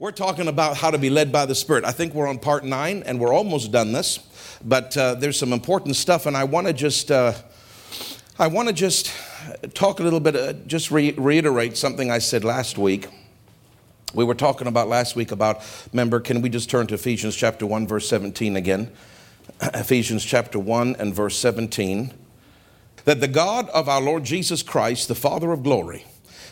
We're talking about how to be led by the Spirit. I think we're on part nine and we're almost done this, but uh, there's some important stuff, and I want to just. Uh, I want to just talk a little bit, uh, just re- reiterate something I said last week. We were talking about last week about, remember, can we just turn to Ephesians chapter 1, verse 17 again? Ephesians chapter 1 and verse 17. That the God of our Lord Jesus Christ, the Father of glory,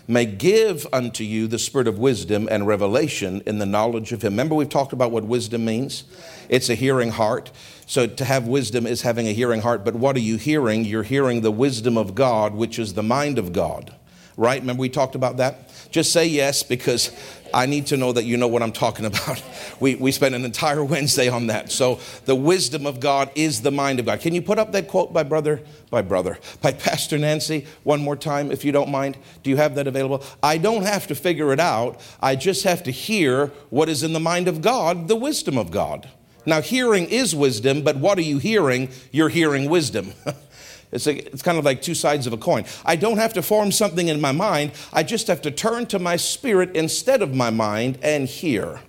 may give unto you the spirit of wisdom and revelation in the knowledge of him. Remember, we've talked about what wisdom means? It's a hearing heart. So to have wisdom is having a hearing heart. But what are you hearing? You're hearing the wisdom of God, which is the mind of God. Right? Remember, we talked about that? Just say yes because I need to know that you know what I'm talking about. We, we spent an entire Wednesday on that. So the wisdom of God is the mind of God. Can you put up that quote by brother, by brother, by Pastor Nancy one more time, if you don't mind? Do you have that available? I don't have to figure it out. I just have to hear what is in the mind of God, the wisdom of God. Now, hearing is wisdom, but what are you hearing? You're hearing wisdom. It's, it's kind of like two sides of a coin. I don't have to form something in my mind, I just have to turn to my spirit instead of my mind and hear.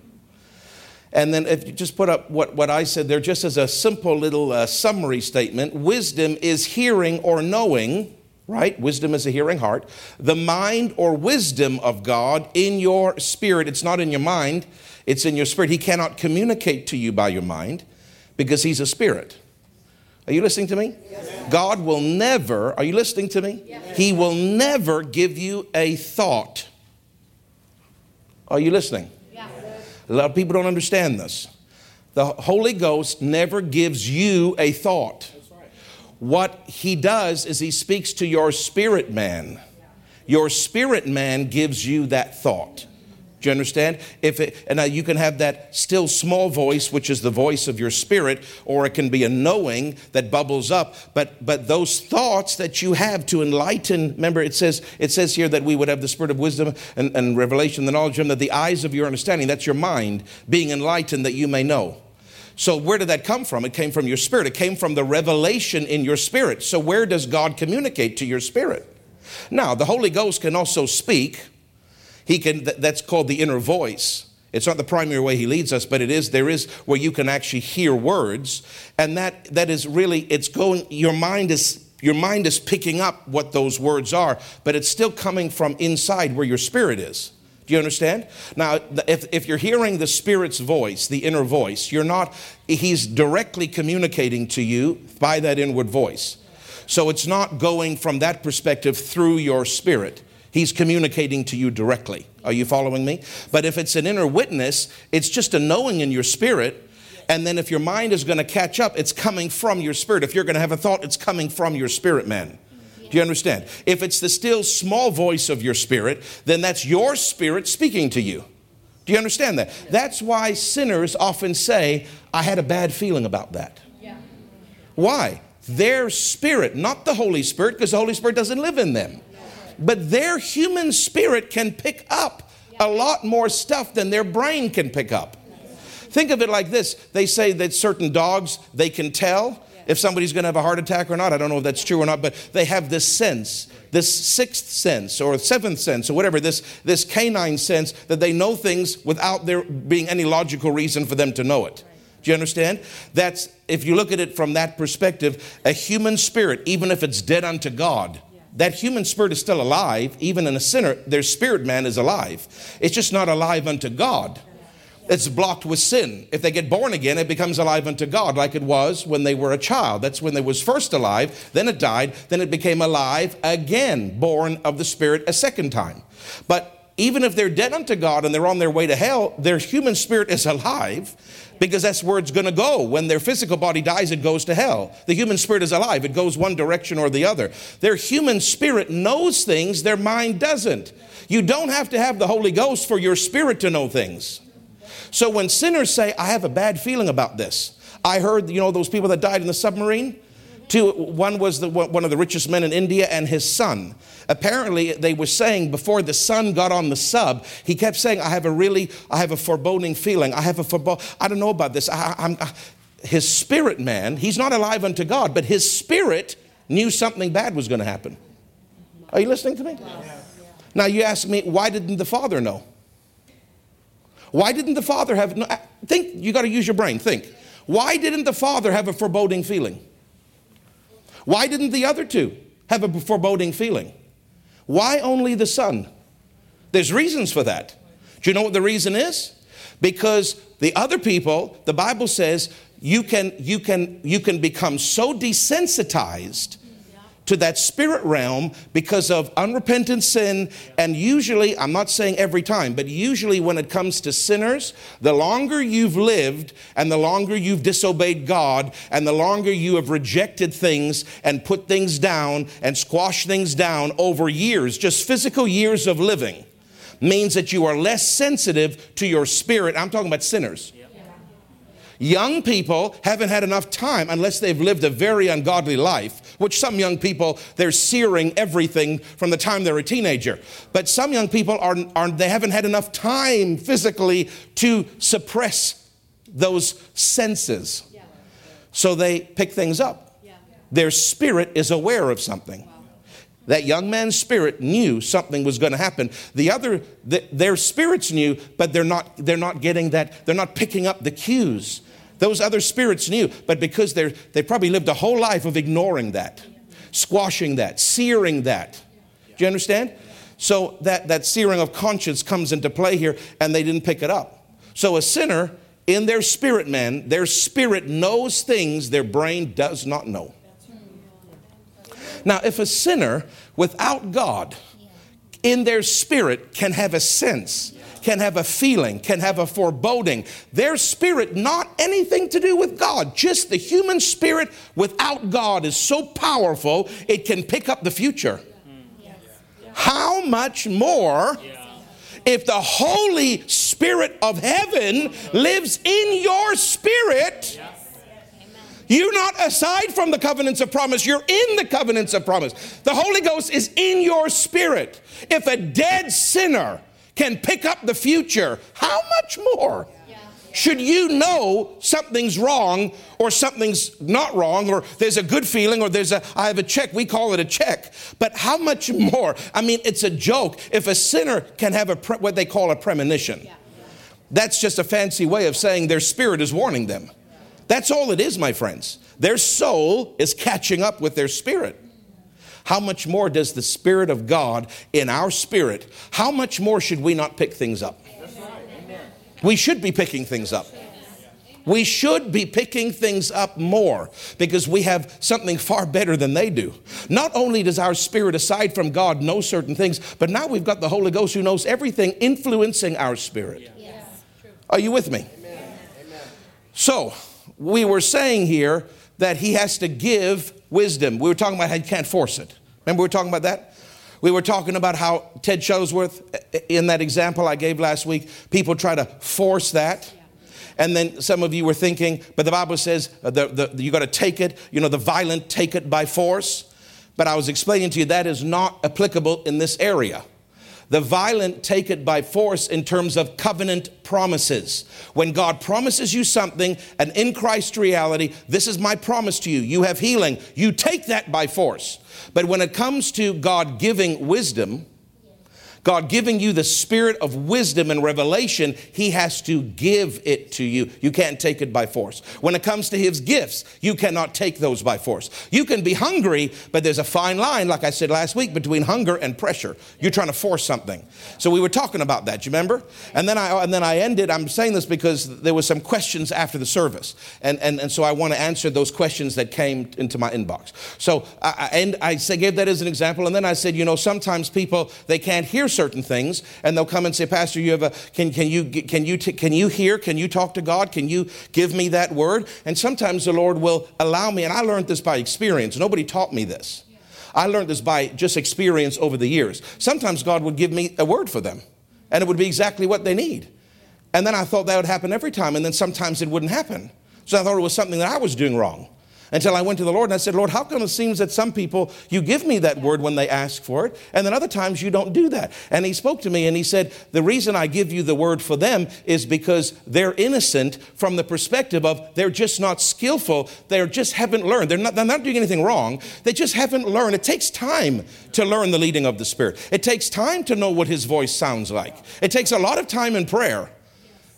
And then, if you just put up what, what I said there, just as a simple little uh, summary statement wisdom is hearing or knowing, right? Wisdom is a hearing heart. The mind or wisdom of God in your spirit. It's not in your mind, it's in your spirit. He cannot communicate to you by your mind because He's a spirit. Are you listening to me? Yes. God will never, are you listening to me? Yes. He will never give you a thought. Are you listening? Yes. A lot of people don't understand this. The Holy Ghost never gives you a thought. Right. What He does is He speaks to your spirit man. Your spirit man gives you that thought. Do you understand? If it, and you can have that still small voice, which is the voice of your spirit, or it can be a knowing that bubbles up. But but those thoughts that you have to enlighten. Remember, it says it says here that we would have the spirit of wisdom and, and revelation, the knowledge of Him, that the eyes of your understanding, that's your mind, being enlightened that you may know. So, where did that come from? It came from your spirit. It came from the revelation in your spirit. So, where does God communicate to your spirit? Now, the Holy Ghost can also speak he can, that's called the inner voice. It's not the primary way he leads us, but it is, there is where you can actually hear words. And that, that is really, it's going, your mind is, your mind is picking up what those words are, but it's still coming from inside where your spirit is. Do you understand? Now, if, if you're hearing the Spirit's voice, the inner voice, you're not, He's directly communicating to you by that inward voice. So it's not going from that perspective through your spirit. He's communicating to you directly. Are you following me? But if it's an inner witness, it's just a knowing in your spirit. And then if your mind is going to catch up, it's coming from your spirit. If you're going to have a thought, it's coming from your spirit, man. Do you understand? If it's the still small voice of your spirit, then that's your spirit speaking to you. Do you understand that? That's why sinners often say, I had a bad feeling about that. Why? Their spirit, not the Holy Spirit, because the Holy Spirit doesn't live in them but their human spirit can pick up a lot more stuff than their brain can pick up. Think of it like this they say that certain dogs, they can tell if somebody's going to have a heart attack or not. I don't know if that's true or not, but they have this sense, this sixth sense or seventh sense or whatever, this, this canine sense that they know things without there being any logical reason for them to know it. Do you understand? That's, if you look at it from that perspective, a human spirit, even if it's dead unto God, that human spirit is still alive. Even in a sinner, their spirit man is alive. It's just not alive unto God. It's blocked with sin. If they get born again, it becomes alive unto God, like it was when they were a child. That's when they was first alive, then it died, then it became alive again, born of the Spirit a second time. But even if they're dead unto God and they're on their way to hell, their human spirit is alive because that's where it's going to go. When their physical body dies, it goes to hell. The human spirit is alive, it goes one direction or the other. Their human spirit knows things, their mind doesn't. You don't have to have the Holy Ghost for your spirit to know things. So when sinners say, I have a bad feeling about this, I heard, you know, those people that died in the submarine? Two, one was the, one of the richest men in India and his son. Apparently, they were saying before the son got on the sub, he kept saying, I have a really, I have a foreboding feeling. I have a foreboding, I don't know about this. I, I'm, I, his spirit man, he's not alive unto God, but his spirit knew something bad was going to happen. Are you listening to me? Now you ask me, why didn't the father know? Why didn't the father have, think, you got to use your brain, think. Why didn't the father have a foreboding feeling? Why didn't the other two have a foreboding feeling? Why only the son? There's reasons for that. Do you know what the reason is? Because the other people, the Bible says, you can, you can, you can become so desensitized to that spirit realm because of unrepentant sin. And usually, I'm not saying every time, but usually when it comes to sinners, the longer you've lived and the longer you've disobeyed God and the longer you have rejected things and put things down and squashed things down over years, just physical years of living, means that you are less sensitive to your spirit. I'm talking about sinners. Young people haven't had enough time unless they've lived a very ungodly life, which some young people, they're searing everything from the time they're a teenager. But some young people are, are they haven't had enough time physically to suppress those senses. So they pick things up. Their spirit is aware of something. That young man's spirit knew something was going to happen. The other, the, their spirits knew, but they're not, they're not getting that, they're not picking up the cues. Those other spirits knew, but because they're, they probably lived a whole life of ignoring that, squashing that, searing that. Do you understand? So that, that searing of conscience comes into play here, and they didn't pick it up. So a sinner, in their spirit man, their spirit knows things their brain does not know. Now, if a sinner without God in their spirit can have a sense, can have a feeling, can have a foreboding, their spirit, not anything to do with God, just the human spirit without God is so powerful it can pick up the future. How much more? if the Holy Spirit of heaven lives in your spirit, you're not aside from the covenants of promise, you're in the covenants of promise. The Holy Ghost is in your spirit. If a dead sinner can pick up the future, how much more? Should you know something's wrong or something's not wrong or there's a good feeling or there's a, I have a check, we call it a check. But how much more? I mean, it's a joke. If a sinner can have a, what they call a premonition, that's just a fancy way of saying their spirit is warning them. That's all it is, my friends. Their soul is catching up with their spirit. How much more does the Spirit of God in our spirit, how much more should we not pick things up? We should be picking things up. We should be picking things up more because we have something far better than they do. Not only does our spirit, aside from God, know certain things, but now we've got the Holy Ghost who knows everything influencing our spirit. Yes. Are you with me? Amen. So, we were saying here that he has to give wisdom. We were talking about how you can't force it. Remember, we were talking about that? We were talking about how Ted Shuttlesworth, in that example I gave last week, people try to force that. And then some of you were thinking, but the Bible says uh, the, the, you got to take it, you know, the violent take it by force. But I was explaining to you that is not applicable in this area. The violent take it by force in terms of covenant promises. When God promises you something, an in Christ reality, this is my promise to you. You have healing. You take that by force. But when it comes to God giving wisdom, God giving you the spirit of wisdom and revelation, He has to give it to you. You can't take it by force. When it comes to His gifts, you cannot take those by force. You can be hungry, but there's a fine line, like I said last week, between hunger and pressure. You're trying to force something. So we were talking about that, you remember? And then I, and then I ended, I'm saying this because there was some questions after the service. And, and, and so I want to answer those questions that came into my inbox. So I, and I gave that as an example. And then I said, you know, sometimes people, they can't hear certain things, and they'll come and say, Pastor, you have a can can you can you can you hear? Can you talk to God? Can you give me that word? And sometimes the Lord will allow me, and I learned this by experience. Nobody taught me this. I learned this by just experience over the years. Sometimes God would give me a word for them, and it would be exactly what they need. And then I thought that would happen every time, and then sometimes it wouldn't happen. So I thought it was something that I was doing wrong until I went to the Lord and I said, Lord, how come it seems that some people, you give me that word when they ask for it, and then other times you don't do that? And he spoke to me and he said, The reason I give you the word for them is because they're innocent from the perspective of they're just not skillful. They just haven't learned. They're not, they're not doing anything wrong. They just haven't learned. It takes time to learn the leading of the Spirit, it takes time to know what his voice sounds like. It takes a lot of time in prayer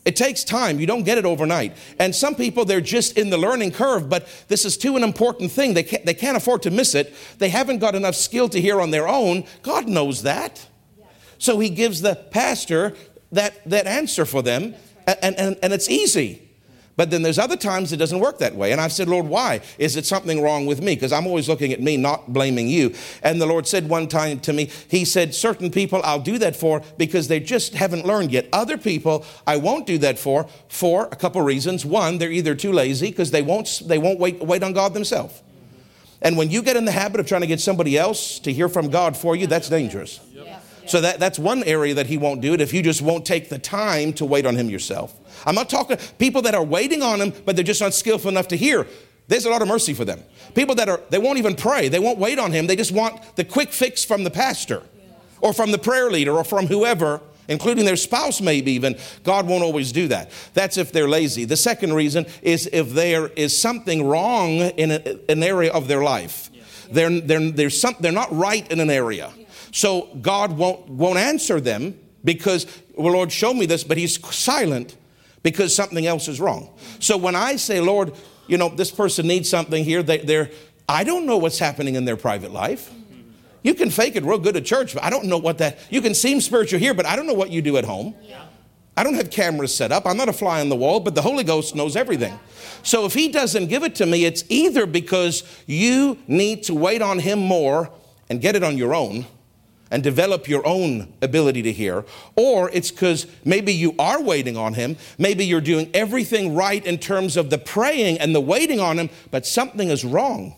It takes time. You don't get it overnight. And some people, they're just in the learning curve, but this is too an important thing. They can't, they can't afford to miss it. They haven't got enough skill to hear on their own. God knows that. So He gives the pastor that, that answer for them, and, and, and it's easy. But then there's other times it doesn't work that way. And I've said, Lord, why? Is it something wrong with me? Because I'm always looking at me, not blaming you. And the Lord said one time to me, He said, certain people I'll do that for because they just haven't learned yet. Other people I won't do that for for a couple reasons. One, they're either too lazy because they won't, they won't wait, wait on God themselves. And when you get in the habit of trying to get somebody else to hear from God for you, that's dangerous. So that, that's one area that he won't do it if you just won't take the time to wait on him yourself. I'm not talking people that are waiting on him, but they're just not skillful enough to hear. There's a lot of mercy for them. People that are, they won't even pray. They won't wait on him. They just want the quick fix from the pastor or from the prayer leader or from whoever, including their spouse, maybe even. God won't always do that. That's if they're lazy. The second reason is if there is something wrong in a, an area of their life. They're, they're, they're, some, they're not right in an area. So God won't, won't answer them because, well, Lord, show me this, but He's silent because something else is wrong. So when I say, Lord, you know, this person needs something here, they, they're, I don't know what's happening in their private life. You can fake it real good at church, but I don't know what that, you can seem spiritual here, but I don't know what you do at home. I don't have cameras set up. I'm not a fly on the wall, but the Holy Ghost knows everything. So if He doesn't give it to me, it's either because you need to wait on Him more and get it on your own, and develop your own ability to hear, or it's because maybe you are waiting on Him, maybe you're doing everything right in terms of the praying and the waiting on Him, but something is wrong.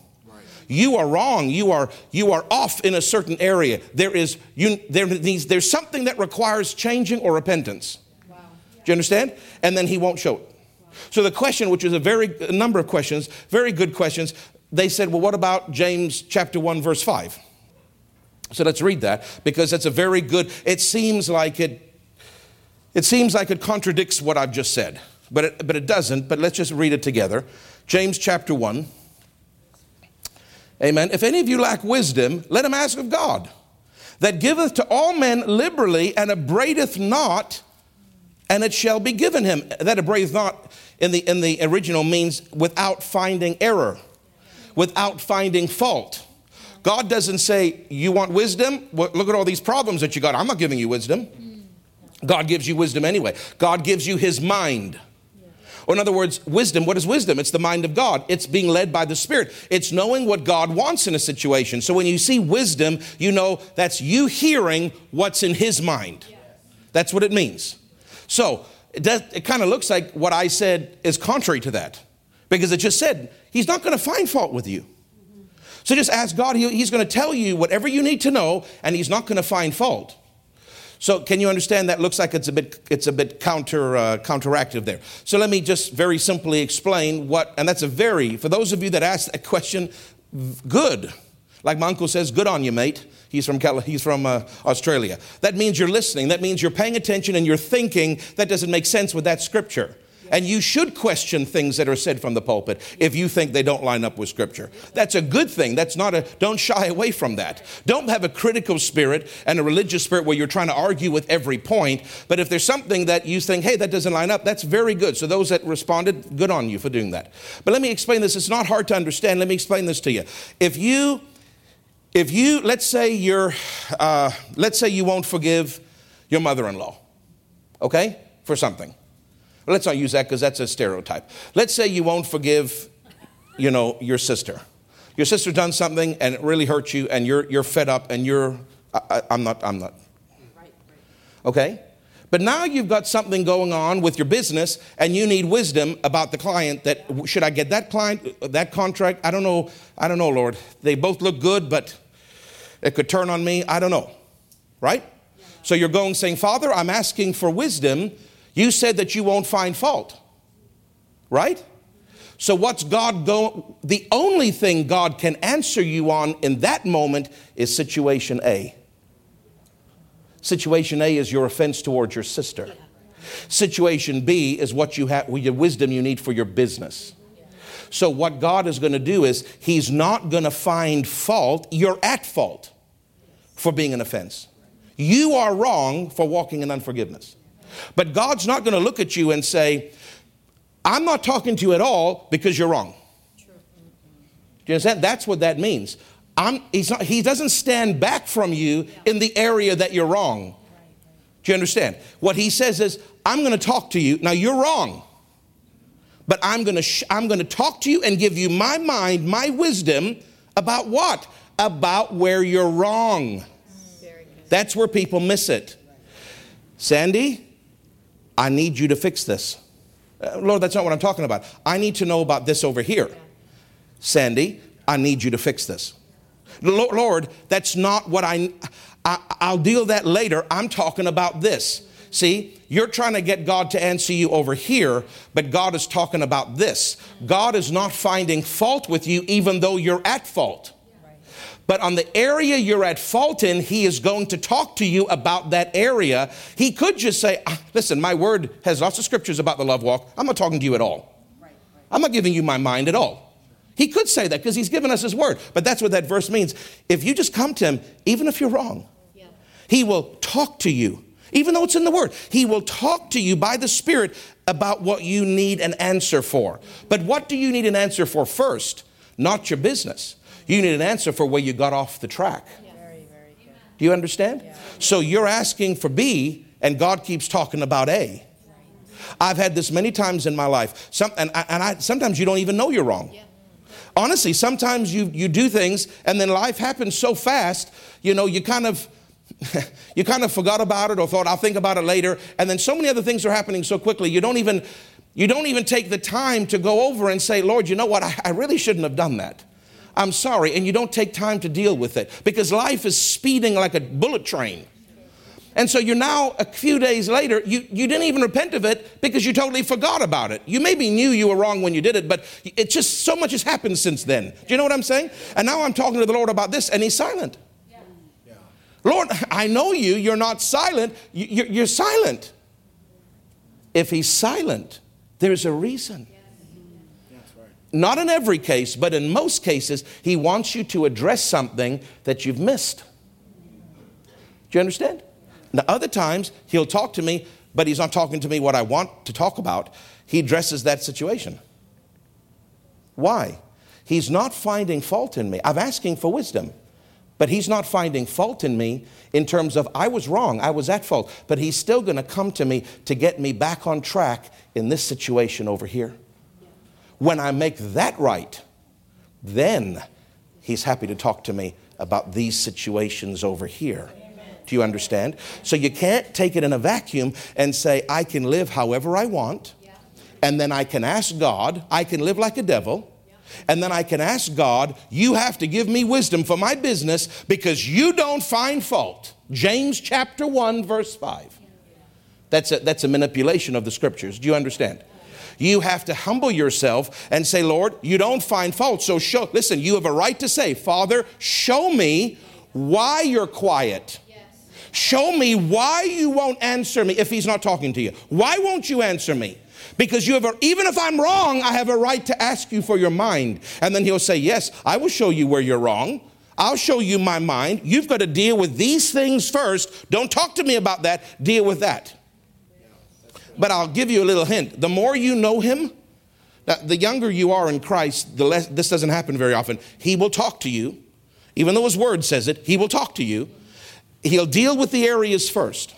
You are wrong. You are you are off in a certain area. There is you there needs there's something that requires changing or repentance. Wow. Do you understand? And then He won't show it. Wow. So the question, which is a very a number of questions, very good questions, they said, well, what about James chapter one verse five? So let's read that because that's a very good, it seems like it, it seems like it contradicts what I've just said, but it, but it doesn't. But let's just read it together. James chapter 1. Amen. If any of you lack wisdom, let him ask of God, that giveth to all men liberally and upbraideth not, and it shall be given him. That upbraideth not in the, in the original means without finding error, without finding fault. God doesn't say, You want wisdom? Well, look at all these problems that you got. I'm not giving you wisdom. God gives you wisdom anyway. God gives you his mind. Or, in other words, wisdom, what is wisdom? It's the mind of God. It's being led by the Spirit. It's knowing what God wants in a situation. So, when you see wisdom, you know that's you hearing what's in His mind. That's what it means. So, it, it kind of looks like what I said is contrary to that because it just said, He's not going to find fault with you. So just ask God. He's going to tell you whatever you need to know, and He's not going to find fault. So can you understand that looks like it's a bit it's a bit counter uh, counteractive there. So let me just very simply explain what and that's a very for those of you that asked that question good. Like my uncle says good on you mate. He's from he's from uh, Australia. That means you're listening. That means you're paying attention and you're thinking that doesn't make sense with that scripture. And you should question things that are said from the pulpit if you think they don't line up with Scripture. That's a good thing. That's not a, don't shy away from that. Don't have a critical spirit and a religious spirit where you're trying to argue with every point. But if there's something that you think, hey, that doesn't line up, that's very good. So those that responded, good on you for doing that. But let me explain this. It's not hard to understand. Let me explain this to you. If you, if you, let's say you're, uh, let's say you won't forgive your mother-in-law, okay, for something let's not use that because that's a stereotype. Let's say you won't forgive, you know, your sister. Your sister done something and it really hurt you, and you're you're fed up, and you're I, am not I'm not. Okay. But now you've got something going on with your business and you need wisdom about the client that should I get that client uh, that contract? I don't know. I don't know, Lord. They both look good, but it could turn on me. I don't know. Right? So you're going saying, "Father, I'm asking for wisdom you said that you won't find fault, right? So, what's God going? The only thing God can answer you on in that moment is situation A. Situation A is your offense towards your sister. Situation B is what you have, the wisdom you need for your business. So, what God is going to do is, He's not going to find fault. You're at fault for being an offense. You are wrong for walking in unforgiveness. But God's not going to look at you and say, I'm not talking to you at all because you're wrong. Do you understand? That's what that means. Not, he doesn't stand back from you in the area that you're wrong. Do you understand? What he says is, I'm going to talk to you. Now, you're wrong, but I'm going to, sh- I'm going to talk to you and give you my mind, my wisdom about what? About where you're wrong. That's where people miss it. Sandy, I need you to fix this. Uh, Lord, that's not what I'm talking about. I need to know about this over here. Sandy, I need you to fix this. Lord, that's not what I, I will deal that later. I'm talking about this. See, you're trying to get God to answer you over here, but God is talking about this. God is not finding fault with you even though you're at fault. But on the area you're at fault in, he is going to talk to you about that area. He could just say, ah, Listen, my word has lots of scriptures about the love walk. I'm not talking to you at all. I'm not giving you my mind at all. He could say that because he's given us his word. But that's what that verse means. If you just come to him, even if you're wrong, yeah. he will talk to you, even though it's in the word. He will talk to you by the Spirit about what you need an answer for. But what do you need an answer for first? Not your business. You need an answer for where you got off the track. Do you understand? So you're asking for B, and God keeps talking about A. I've had this many times in my life. Some, and, I, and I, sometimes you don't even know you're wrong. Honestly, sometimes you, you do things and then life happens so fast, you know, you kind of you kind of forgot about it or thought I'll think about it later. And then so many other things are happening so quickly, you don't even you don't even take the time to go over and say, Lord, you know what? I, I really shouldn't have done that. I'm sorry, and you don't take time to deal with it because life is speeding like a bullet train. And so you're now, a few days later, you, you didn't even repent of it because you totally forgot about it. You maybe knew you were wrong when you did it, but it just so much has happened since then. Do you know what I'm saying? And now I'm talking to the Lord about this, and He's silent. Yeah. Lord, I know you, you're not silent, you're, you're silent. If He's silent, there's a reason. Not in every case, but in most cases, he wants you to address something that you've missed. Do you understand? Now, other times, he'll talk to me, but he's not talking to me what I want to talk about. He addresses that situation. Why? He's not finding fault in me. I'm asking for wisdom, but he's not finding fault in me in terms of I was wrong, I was at fault, but he's still going to come to me to get me back on track in this situation over here. When I make that right, then he's happy to talk to me about these situations over here. Do you understand? So you can't take it in a vacuum and say, I can live however I want, and then I can ask God, I can live like a devil. And then I can ask God, you have to give me wisdom for my business because you don't find fault. James chapter 1, verse 5. That's a, that's a manipulation of the scriptures. Do you understand? You have to humble yourself and say, Lord, you don't find fault. So show, listen, you have a right to say, Father, show me why you're quiet. Show me why you won't answer me if he's not talking to you. Why won't you answer me? Because you have a, even if I'm wrong, I have a right to ask you for your mind. And then he'll say, Yes, I will show you where you're wrong. I'll show you my mind. You've got to deal with these things first. Don't talk to me about that. Deal with that. But I'll give you a little hint. The more you know him, the younger you are in Christ, the less this doesn't happen very often. He will talk to you. Even though his word says it, he will talk to you. He'll deal with the areas first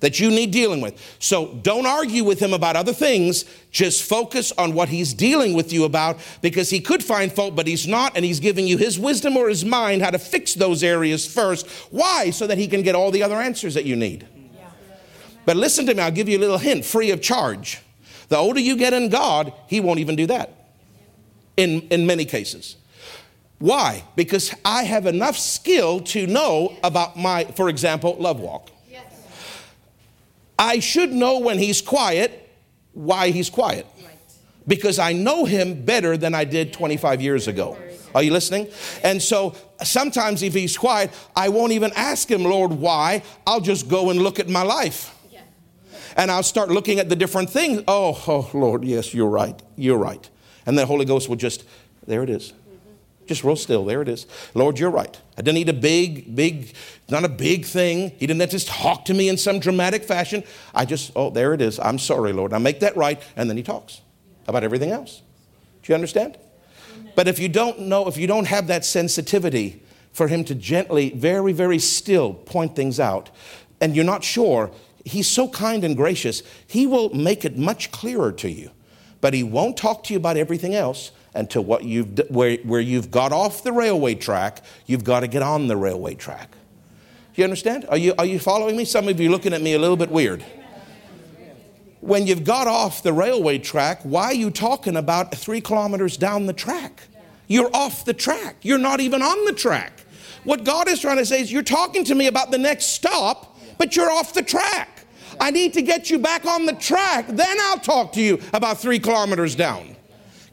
that you need dealing with. So don't argue with him about other things. Just focus on what he's dealing with you about because he could find fault, but he's not, and he's giving you his wisdom or his mind how to fix those areas first. Why? So that he can get all the other answers that you need. But listen to me, I'll give you a little hint free of charge. The older you get in God, He won't even do that in, in many cases. Why? Because I have enough skill to know about my, for example, love walk. I should know when He's quiet, why He's quiet. Because I know Him better than I did 25 years ago. Are you listening? And so sometimes if He's quiet, I won't even ask Him, Lord, why. I'll just go and look at my life and I'll start looking at the different things. Oh, oh, Lord, yes, you're right. You're right. And the Holy Ghost will just, there it is. Just real still. There it is. Lord, you're right. I didn't need a big, big, not a big thing. He didn't just talk to me in some dramatic fashion. I just, oh, there it is. I'm sorry, Lord. I make that right. And then he talks about everything else. Do you understand? But if you don't know, if you don't have that sensitivity for him to gently, very, very still point things out, and you're not sure, he's so kind and gracious, he will make it much clearer to you. But he won't talk to you about everything else until what you've, where, where you've got off the railway track, you've got to get on the railway track. You understand? Are you, are you following me? Some of you looking at me a little bit weird. When you've got off the railway track, why are you talking about three kilometers down the track? You're off the track. You're not even on the track. What God is trying to say is, you're talking to me about the next stop, but you're off the track. I need to get you back on the track. Then I'll talk to you about three kilometers down.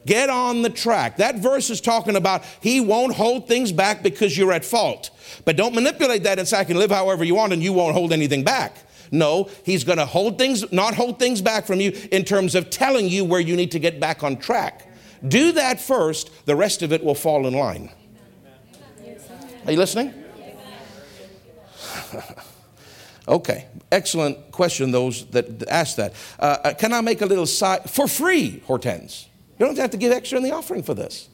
Get on the track. That verse is talking about He won't hold things back because you're at fault. But don't manipulate that and say, I can live however you want and you won't hold anything back. No, He's going to hold things, not hold things back from you in terms of telling you where you need to get back on track. Do that first, the rest of it will fall in line. Are you listening? Okay, excellent question, those that asked that. Uh, uh, can I make a little side for free, Hortense? You don't have to give extra in the offering for this.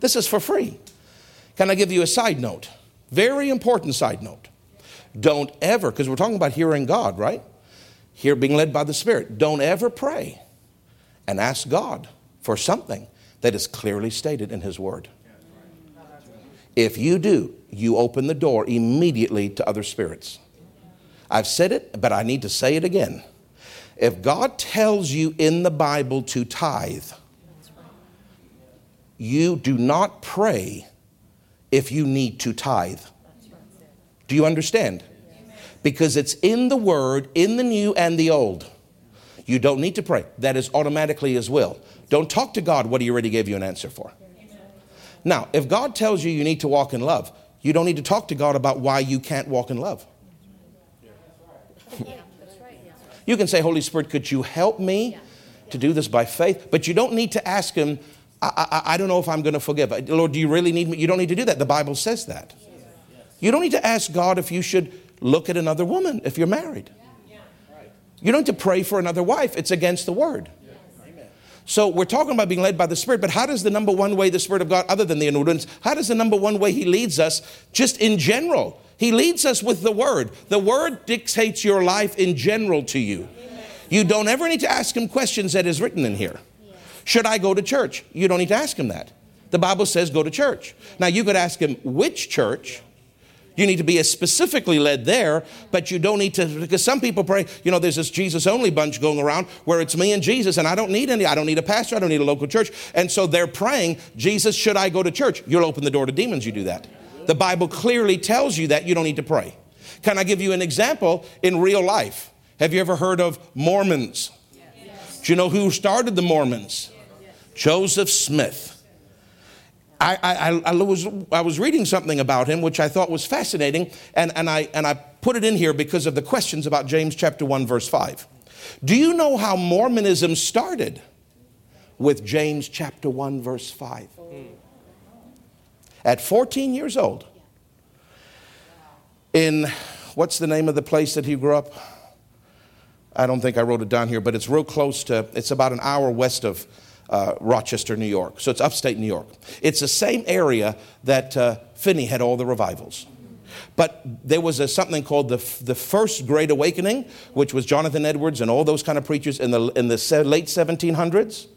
This is for free. Can I give you a side note? Very important side note. Don't ever, because we're talking about hearing God, right? Here being led by the Spirit. Don't ever pray and ask God for something that is clearly stated in His Word. If you do, you open the door immediately to other spirits. I've said it, but I need to say it again. If God tells you in the Bible to tithe, you do not pray if you need to tithe. Do you understand? Because it's in the Word, in the New and the Old. You don't need to pray. That is automatically His will. Don't talk to God what He already gave you an answer for. Now, if God tells you you need to walk in love, you don't need to talk to God about why you can't walk in love. You can say, Holy Spirit, could you help me to do this by faith? But you don't need to ask Him, I, I, I don't know if I'm going to forgive. Lord, do you really need me? You don't need to do that. The Bible says that. You don't need to ask God if you should look at another woman if you're married. You don't need to pray for another wife. It's against the word. So we're talking about being led by the Spirit, but how does the number one way the Spirit of God, other than the anointings, how does the number one way He leads us just in general? He leads us with the Word. The Word dictates your life in general to you. You don't ever need to ask Him questions that is written in here. Should I go to church? You don't need to ask him that. The Bible says go to church. Now, you could ask him which church. You need to be specifically led there, but you don't need to, because some people pray, you know, there's this Jesus only bunch going around where it's me and Jesus, and I don't need any, I don't need a pastor, I don't need a local church. And so they're praying, Jesus, should I go to church? You'll open the door to demons, you do that. The Bible clearly tells you that you don't need to pray. Can I give you an example in real life? Have you ever heard of Mormons? Yes. Do you know who started the Mormons? Joseph Smith. I, I, I, was, I was reading something about him which I thought was fascinating, and, and, I, and I put it in here because of the questions about James chapter 1, verse 5. Do you know how Mormonism started? With James chapter 1, verse 5. At 14 years old, in what's the name of the place that he grew up? I don't think I wrote it down here, but it's real close to, it's about an hour west of uh, Rochester, New York. So it's upstate New York. It's the same area that uh, Finney had all the revivals. But there was a, something called the, the First Great Awakening, which was Jonathan Edwards and all those kind of preachers in the, in the late 1700s.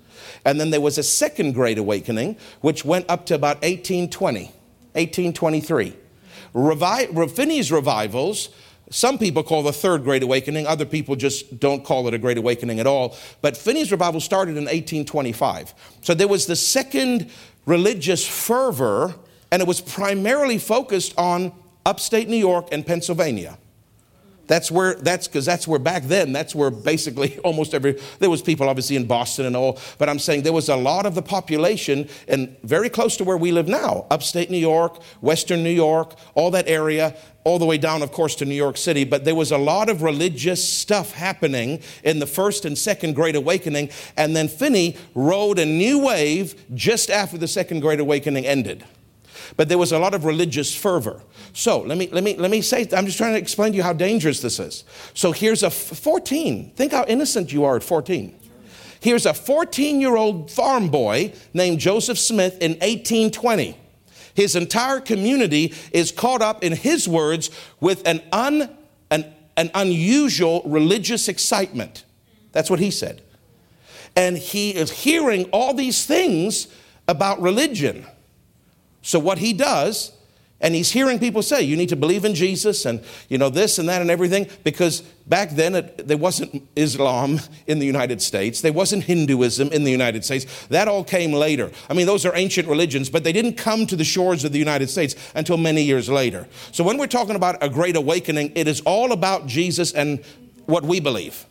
And then there was a Second Great Awakening, which went up to about 1820, 1823. Revi- Finney's revivals some people call the third great awakening, other people just don't call it a great awakening at all. But Finney's revival started in 1825. So there was the second religious fervor, and it was primarily focused on upstate New York and Pennsylvania. That's where, that's because that's where back then, that's where basically almost every, there was people obviously in Boston and all, but I'm saying there was a lot of the population and very close to where we live now, upstate New York, western New York, all that area, all the way down, of course, to New York City. But there was a lot of religious stuff happening in the first and second Great Awakening. And then Finney rode a new wave just after the second Great Awakening ended. But there was a lot of religious fervor. So let me, let me, let me say, I'm just trying to explain to you how dangerous this is. So here's a 14. Think how innocent you are at 14. Here's a 14 year old farm boy named Joseph Smith in 1820. His entire community is caught up, in his words, with an, un, an, an unusual religious excitement. That's what he said. And he is hearing all these things about religion. So, what he does, and he's hearing people say, you need to believe in Jesus and, you know, this and that and everything, because back then it, there wasn't Islam in the United States. There wasn't Hinduism in the United States. That all came later. I mean, those are ancient religions, but they didn't come to the shores of the United States until many years later. So, when we're talking about a great awakening, it is all about Jesus and what we believe.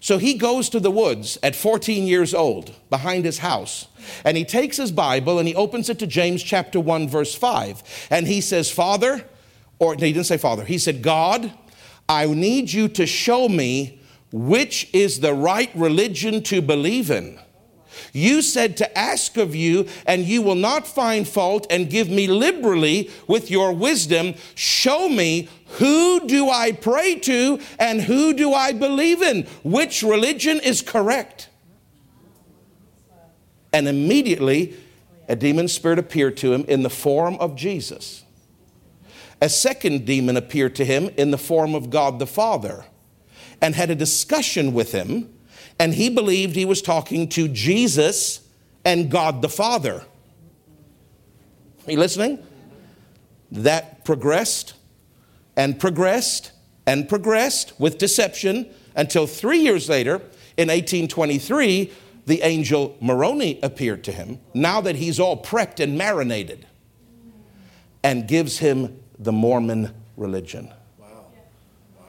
So he goes to the woods at 14 years old behind his house. And he takes his Bible and he opens it to James chapter 1, verse 5. And he says, Father, or he didn't say Father, he said, God, I need you to show me which is the right religion to believe in. You said to ask of you, and you will not find fault, and give me liberally with your wisdom. Show me who do I pray to and who do I believe in? Which religion is correct? And immediately, a demon spirit appeared to him in the form of Jesus. A second demon appeared to him in the form of God the Father and had a discussion with him and he believed he was talking to Jesus and God the Father. Are you listening? That progressed and progressed and progressed with deception until three years later, in 1823, the angel Moroni appeared to him, now that he's all prepped and marinated, and gives him the Mormon religion. Wow. Wow.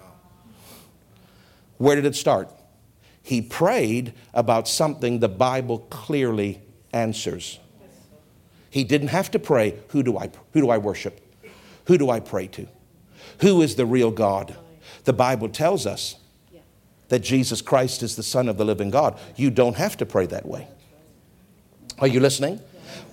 Where did it start? He prayed about something the Bible clearly answers. He didn't have to pray, who do I, who do I worship? Who do I pray to? Who is the real God? The Bible tells us that Jesus Christ is the Son of the living God. You don't have to pray that way. Are you listening?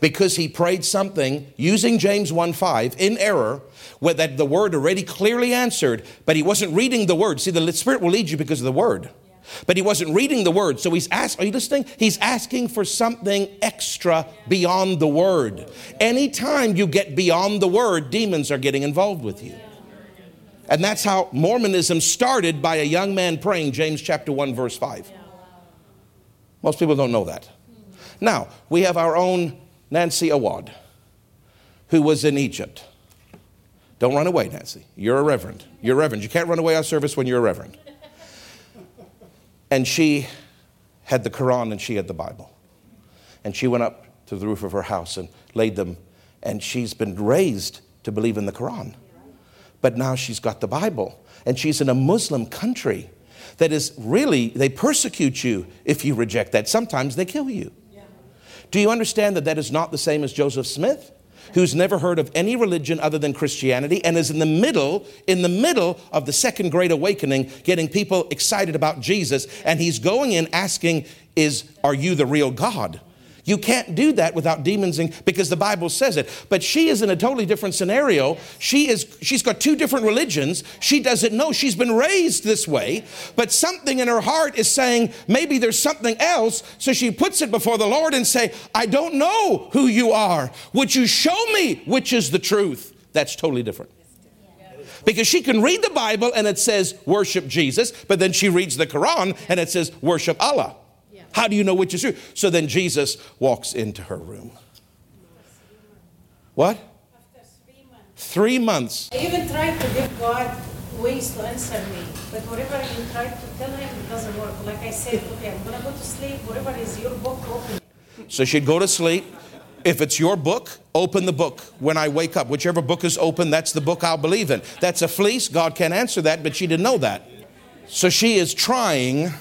Because he prayed something using James 1 5 in error, that the word already clearly answered, but he wasn't reading the word. See, the Spirit will lead you because of the word. But he wasn't reading the word. So he's asked, are you listening? He's asking for something extra beyond the word. Anytime you get beyond the word, demons are getting involved with you. And that's how Mormonism started by a young man praying James chapter 1 verse 5. Most people don't know that. Now, we have our own Nancy Awad who was in Egypt. Don't run away, Nancy. You're a reverend. You're a reverend. You can't run away of service when you're a reverend. And she had the Quran and she had the Bible. And she went up to the roof of her house and laid them. And she's been raised to believe in the Quran. But now she's got the Bible. And she's in a Muslim country that is really, they persecute you if you reject that. Sometimes they kill you. Do you understand that that is not the same as Joseph Smith? Who's never heard of any religion other than Christianity and is in the middle, in the middle of the second great awakening, getting people excited about Jesus. And he's going in asking, is, are you the real God? You can't do that without demons in, because the Bible says it. But she is in a totally different scenario. She is she's got two different religions. She doesn't know. She's been raised this way, but something in her heart is saying maybe there's something else. So she puts it before the Lord and say, "I don't know who you are. Would you show me which is the truth?" That's totally different. Because she can read the Bible and it says worship Jesus, but then she reads the Quran and it says worship Allah. How do you know which is true? So then Jesus walks into her room. What? After three months. Three months. I even tried to give God ways to answer me, but whatever you try to tell him, it doesn't work. Like I said, okay, I'm gonna go to sleep. Whatever is your book, open. So she'd go to sleep. If it's your book, open the book. When I wake up, whichever book is open, that's the book I'll believe in. That's a fleece. God can't answer that, but she didn't know that. So she is trying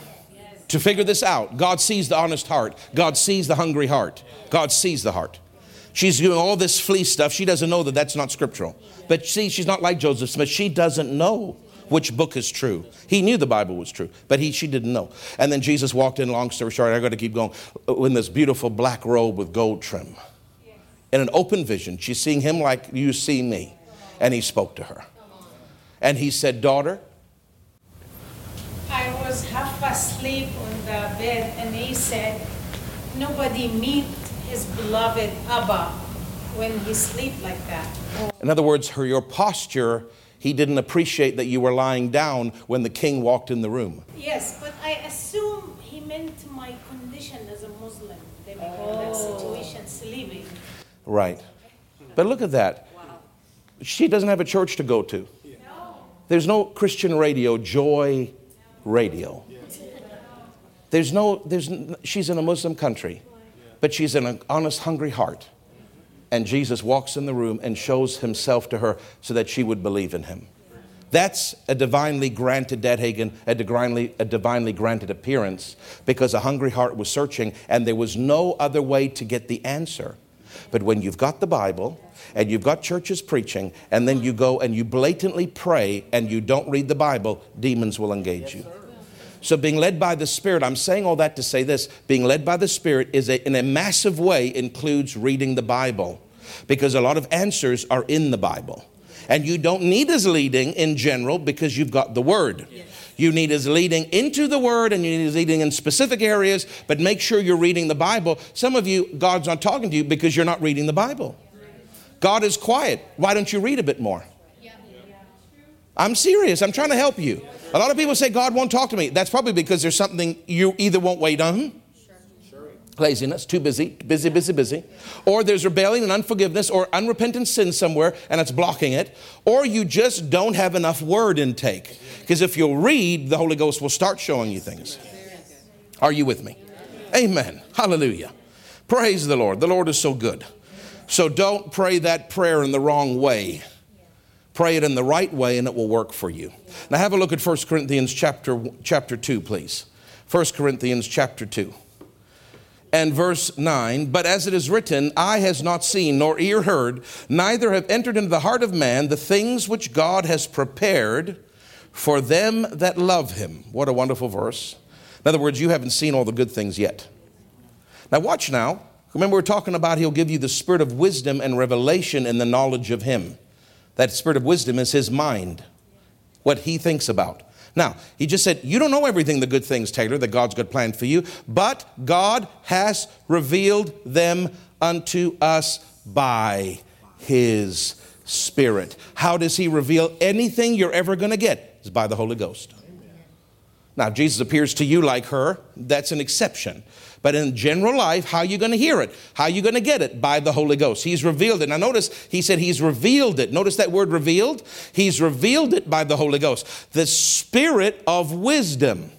to figure this out. God sees the honest heart, God sees the hungry heart, God sees the heart. She's doing all this fleece stuff. She doesn't know that that's not scriptural. But see, she's not like Joseph Smith. She doesn't know which book is true. He knew the Bible was true, but he, she didn't know. And then Jesus walked in, long story short, I got to keep going, uh, in this beautiful black robe with gold trim. in an open vision. She's seeing him like you see me. And he spoke to her. And he said, Daughter, I was half asleep on the bed, and he said, Nobody meet his beloved Abba when he sleep like that. in other words, her your posture, he didn't appreciate that you were lying down when the king walked in the room. Yes, but I assume he meant my condition as a Muslim. They call that oh. situation sleeping. Right. But look at that. Wow. She doesn't have a church to go to. No. There's no Christian radio, Joy Radio. There's no, there's, she's in a Muslim country, but she's in an honest, hungry heart. And Jesus walks in the room and shows himself to her so that she would believe in him. That's a divinely granted, Dad Hagin, a divinely, a divinely granted appearance because a hungry heart was searching and there was no other way to get the answer. But when you've got the Bible and you've got churches preaching and then you go and you blatantly pray and you don't read the Bible, demons will engage you. So, being led by the Spirit, I'm saying all that to say this being led by the Spirit is a, in a massive way includes reading the Bible because a lot of answers are in the Bible. And you don't need his leading in general because you've got the Word. You need his leading into the Word and you need his leading in specific areas, but make sure you're reading the Bible. Some of you, God's not talking to you because you're not reading the Bible. God is quiet. Why don't you read a bit more? I'm serious. I'm trying to help you. A lot of people say God won't talk to me. That's probably because there's something you either won't wait on, laziness, too busy, busy, busy, busy, or there's rebellion and unforgiveness or unrepentant sin somewhere and it's blocking it, or you just don't have enough word intake. Because if you'll read, the Holy Ghost will start showing you things. Are you with me? Amen. Hallelujah. Praise the Lord. The Lord is so good. So don't pray that prayer in the wrong way. Pray it in the right way and it will work for you. Now have a look at 1 Corinthians chapter, chapter 2, please. 1 Corinthians chapter 2 and verse 9 But as it is written, eye has not seen, nor ear heard, neither have entered into the heart of man the things which God has prepared for them that love him. What a wonderful verse. In other words, you haven't seen all the good things yet. Now, watch now. Remember, we're talking about he'll give you the spirit of wisdom and revelation in the knowledge of him. That spirit of wisdom is his mind, what he thinks about. Now, he just said, You don't know everything, the good things, Taylor, that God's got planned for you, but God has revealed them unto us by his spirit. How does he reveal anything you're ever going to get? Is by the Holy Ghost. Now, Jesus appears to you like her, that's an exception. But in general life, how are you going to hear it? How are you going to get it? By the Holy Ghost. He's revealed it. Now, notice he said he's revealed it. Notice that word revealed? He's revealed it by the Holy Ghost. The spirit of wisdom,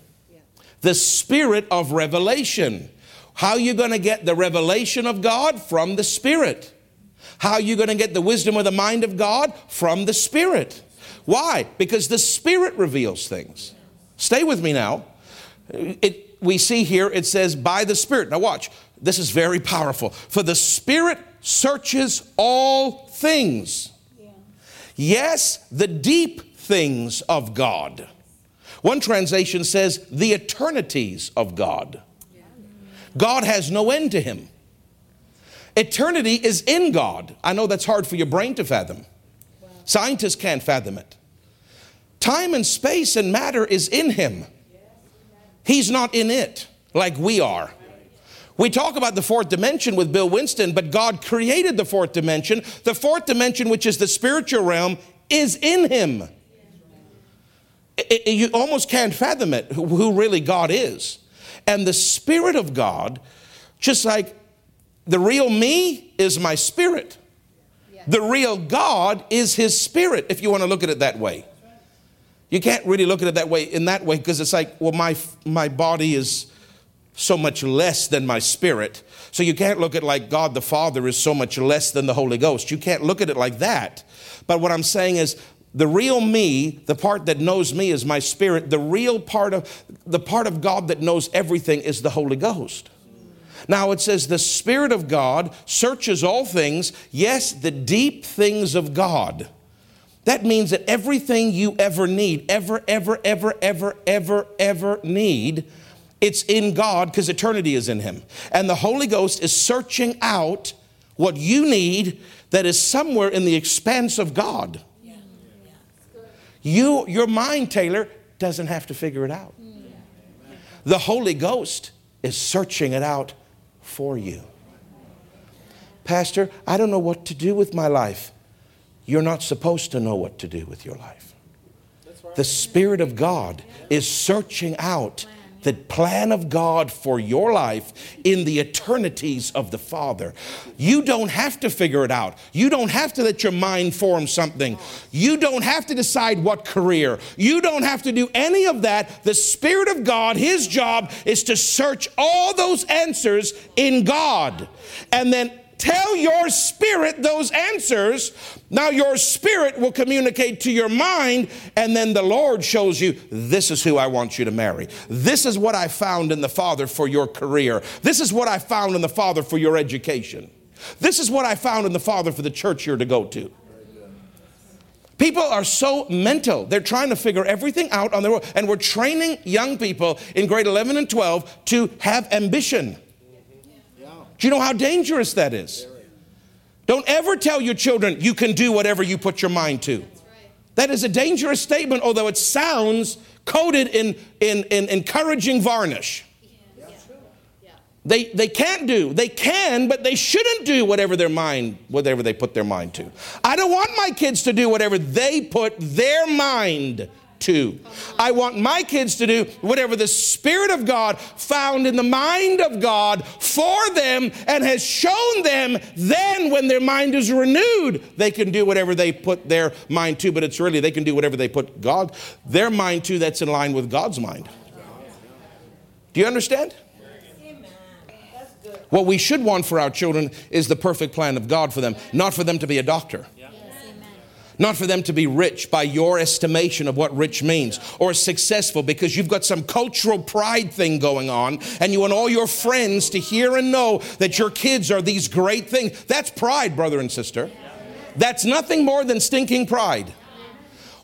the spirit of revelation. How are you going to get the revelation of God? From the Spirit. How are you going to get the wisdom of the mind of God? From the Spirit. Why? Because the Spirit reveals things. Stay with me now. It, we see here it says by the Spirit. Now, watch. This is very powerful. For the Spirit searches all things. Yes, the deep things of God. One translation says the eternities of God. God has no end to him. Eternity is in God. I know that's hard for your brain to fathom. Scientists can't fathom it. Time and space and matter is in him. He's not in it like we are. We talk about the fourth dimension with Bill Winston, but God created the fourth dimension. The fourth dimension, which is the spiritual realm, is in him. It- it- you almost can't fathom it, who who really God is. And the Spirit of God, just like the real me is my spirit, the real God is his spirit, if you want to look at it that way. You can't really look at it that way in that way because it's like, well, my, my body is so much less than my spirit. So you can't look at it like God the Father is so much less than the Holy Ghost. You can't look at it like that. But what I'm saying is the real me, the part that knows me is my spirit. The real part of the part of God that knows everything is the Holy Ghost. Now it says the Spirit of God searches all things, yes, the deep things of God. That means that everything you ever need, ever, ever, ever, ever, ever, ever need, it's in God because eternity is in Him. And the Holy Ghost is searching out what you need that is somewhere in the expanse of God. You, your mind, Taylor, doesn't have to figure it out. The Holy Ghost is searching it out for you. Pastor, I don't know what to do with my life. You're not supposed to know what to do with your life. The Spirit of God is searching out the plan of God for your life in the eternities of the Father. You don't have to figure it out. You don't have to let your mind form something. You don't have to decide what career. You don't have to do any of that. The Spirit of God, His job is to search all those answers in God and then tell your spirit those answers. Now, your spirit will communicate to your mind, and then the Lord shows you this is who I want you to marry. This is what I found in the Father for your career. This is what I found in the Father for your education. This is what I found in the Father for the church you're to go to. People are so mental. They're trying to figure everything out on their own. And we're training young people in grade 11 and 12 to have ambition. Do you know how dangerous that is? Don't ever tell your children you can do whatever you put your mind to. That is a dangerous statement, although it sounds coated in, in, in encouraging varnish. They, they can't do, they can, but they shouldn't do whatever their mind, whatever they put their mind to. I don't want my kids to do whatever they put their mind to. I want my kids to do whatever the Spirit of God found in the mind of God for them and has shown them then when their mind is renewed, they can do whatever they put their mind to, but it's really they can do whatever they put God, their mind to that's in line with God's mind. Do you understand? What we should want for our children is the perfect plan of God for them, not for them to be a doctor not for them to be rich by your estimation of what rich means or successful because you've got some cultural pride thing going on and you want all your friends to hear and know that your kids are these great things. That's pride, brother and sister. That's nothing more than stinking pride.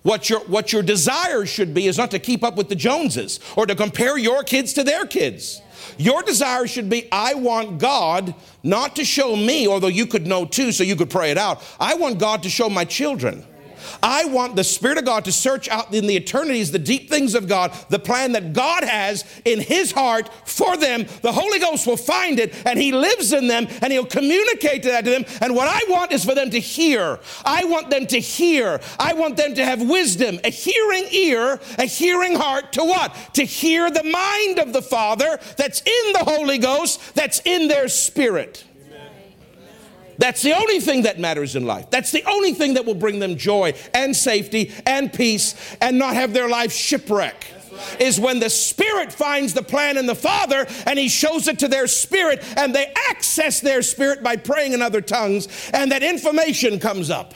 What your, what your desire should be is not to keep up with the Joneses or to compare your kids to their kids. Your desire should be I want God not to show me, although you could know too, so you could pray it out. I want God to show my children. I want the Spirit of God to search out in the eternities the deep things of God, the plan that God has in His heart for them. The Holy Ghost will find it and He lives in them and He'll communicate that to them. And what I want is for them to hear. I want them to hear. I want them to have wisdom, a hearing ear, a hearing heart to what? To hear the mind of the Father that's in the Holy Ghost, that's in their spirit. That's the only thing that matters in life. That's the only thing that will bring them joy and safety and peace and not have their life shipwreck. Is when the Spirit finds the plan in the Father and He shows it to their spirit and they access their spirit by praying in other tongues and that information comes up.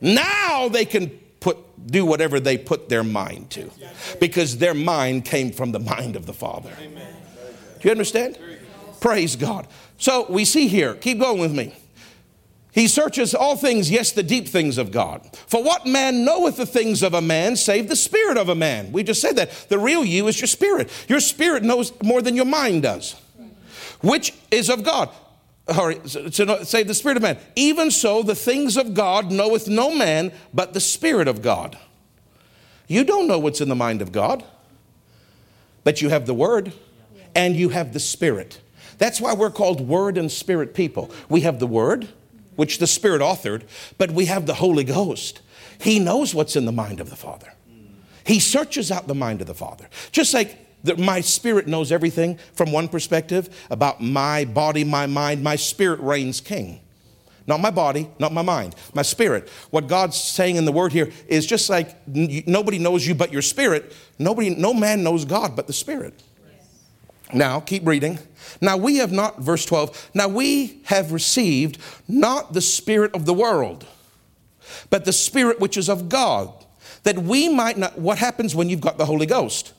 Now they can put do whatever they put their mind to because their mind came from the mind of the Father. Do you understand? Praise God. So we see here, keep going with me. He searches all things, yes, the deep things of God. For what man knoweth the things of a man save the spirit of a man? We just said that. The real you is your spirit. Your spirit knows more than your mind does, which is of God. Or, to say the spirit of man. Even so, the things of God knoweth no man but the spirit of God. You don't know what's in the mind of God, but you have the word and you have the spirit. That's why we're called Word and Spirit people. We have the Word, which the Spirit authored, but we have the Holy Ghost. He knows what's in the mind of the Father. He searches out the mind of the Father. Just like my spirit knows everything from one perspective about my body, my mind, my spirit reigns king. Not my body, not my mind, my spirit. What God's saying in the word here is just like nobody knows you but your spirit. Nobody, no man knows God but the spirit. Now, keep reading. Now we have not, verse 12, now we have received not the Spirit of the world, but the Spirit which is of God, that we might not. What happens when you've got the Holy Ghost?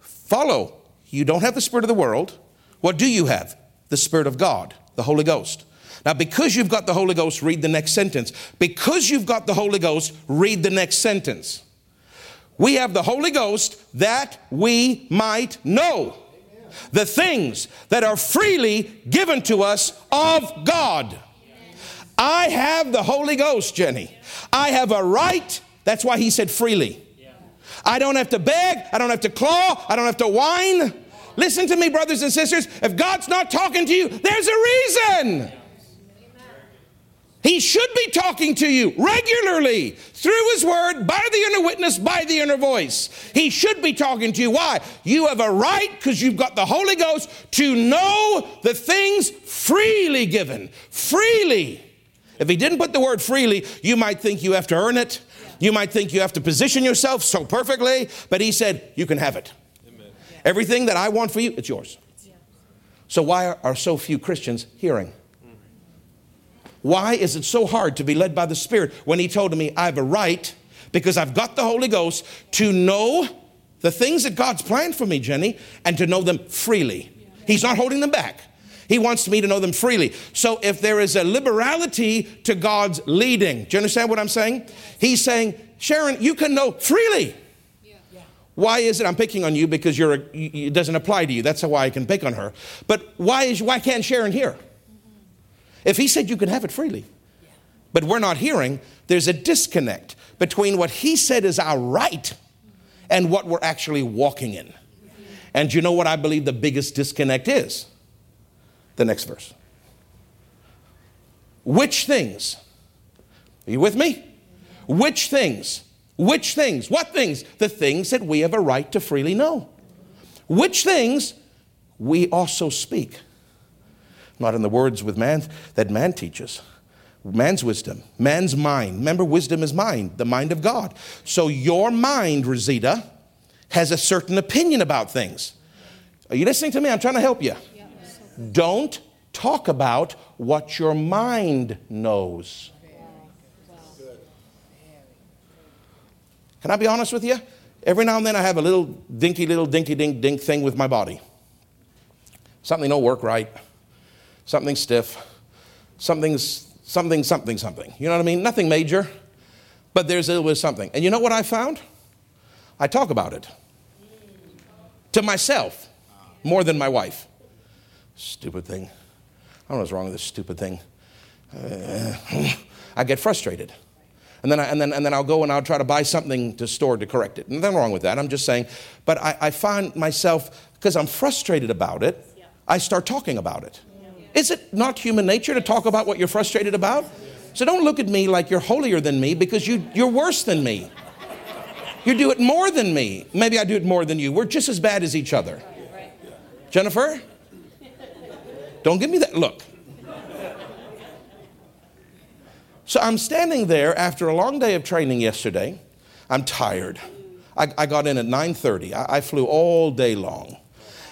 Follow. You don't have the Spirit of the world. What do you have? The Spirit of God, the Holy Ghost. Now, because you've got the Holy Ghost, read the next sentence. Because you've got the Holy Ghost, read the next sentence. We have the Holy Ghost that we might know the things that are freely given to us of God. I have the Holy Ghost, Jenny. I have a right. That's why he said freely. I don't have to beg. I don't have to claw. I don't have to whine. Listen to me, brothers and sisters. If God's not talking to you, there's a reason. He should be talking to you regularly through His Word, by the inner witness, by the inner voice. He should be talking to you. Why? You have a right, because you've got the Holy Ghost, to know the things freely given. Freely. If He didn't put the word freely, you might think you have to earn it. You might think you have to position yourself so perfectly, but He said, You can have it. Amen. Everything that I want for you, it's yours. So, why are so few Christians hearing? Why is it so hard to be led by the Spirit when He told me I have a right because I've got the Holy Ghost to know the things that God's planned for me, Jenny, and to know them freely? He's not holding them back. He wants me to know them freely. So if there is a liberality to God's leading, do you understand what I'm saying? He's saying, Sharon, you can know freely. Why is it I'm picking on you because you're a, it doesn't apply to you? That's why I can pick on her. But why is why can't Sharon hear? If he said you can have it freely, but we're not hearing, there's a disconnect between what he said is our right and what we're actually walking in. And you know what I believe the biggest disconnect is? The next verse. Which things? Are you with me? Which things? Which things? What things? The things that we have a right to freely know. Which things we also speak not in the words with man that man teaches. Man's wisdom, man's mind. Remember, wisdom is mind, the mind of God. So your mind, Rosita, has a certain opinion about things. Are you listening to me? I'm trying to help you. Don't talk about what your mind knows. Can I be honest with you? Every now and then I have a little dinky little dinky dink dink thing with my body. Something don't work right something stiff, something's something, something, something. You know what I mean? Nothing major, but there's a little bit of something. And you know what I found? I talk about it to myself more than my wife. Stupid thing. I don't know what's wrong with this stupid thing. Uh, I get frustrated. And then, I, and, then, and then I'll go and I'll try to buy something to store to correct it. Nothing wrong with that. I'm just saying. But I, I find myself, because I'm frustrated about it, I start talking about it. Is it not human nature to talk about what you're frustrated about? So don't look at me like you're holier than me because you, you're worse than me. You do it more than me. Maybe I do it more than you. We're just as bad as each other. Jennifer? Don't give me that look. So I'm standing there after a long day of training yesterday. I'm tired. I, I got in at 9:30. I, I flew all day long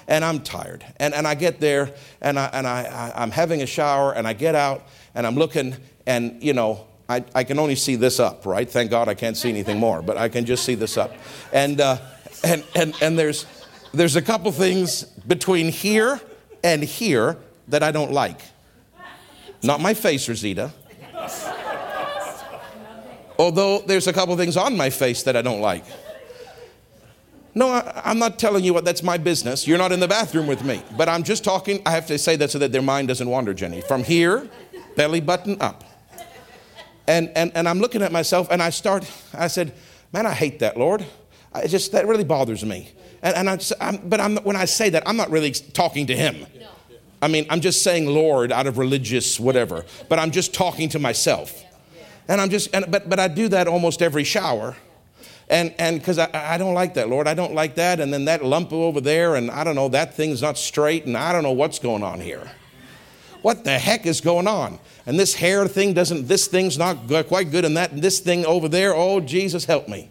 and I'm tired. And, and I get there and, I, and I, I, am having a shower and I get out and I'm looking and, you know, I, I can only see this up, right? Thank God I can't see anything more, but I can just see this up. And, uh, and, and, and there's, there's a couple things between here and here that I don't like. Not my face, Rosita. Although there's a couple things on my face that I don't like. No, I, am not telling you what that's my business. You're not in the bathroom with me. But I'm just talking, I have to say that so that their mind doesn't wander, Jenny. From here, belly button up. And, and, and I'm looking at myself and I start, I said, man, I hate that, Lord. I just, that really bothers me. And, and I just, I'm, but I'm, when I say that, I'm not really talking to him. I mean, I'm just saying Lord out of religious whatever, but I'm just talking to myself. And I'm just, and, but, but I do that almost every shower. And and because I, I don't like that, Lord, I don't like that. And then that lump over there, and I don't know, that thing's not straight, and I don't know what's going on here. What the heck is going on? And this hair thing doesn't, this thing's not quite good, and that, and this thing over there, oh, Jesus, help me.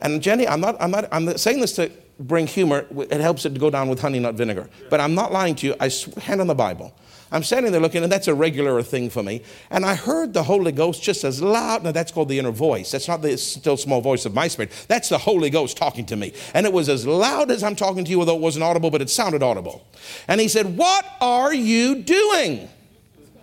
And Jenny, I'm not, I'm not, I'm saying this to bring humor. It helps it to go down with honey, not vinegar. But I'm not lying to you. I hand on the Bible. I'm standing there looking, and that's a regular thing for me. And I heard the Holy Ghost just as loud. Now, that's called the inner voice. That's not the still small voice of my spirit. That's the Holy Ghost talking to me. And it was as loud as I'm talking to you, although it wasn't audible, but it sounded audible. And he said, What are you doing?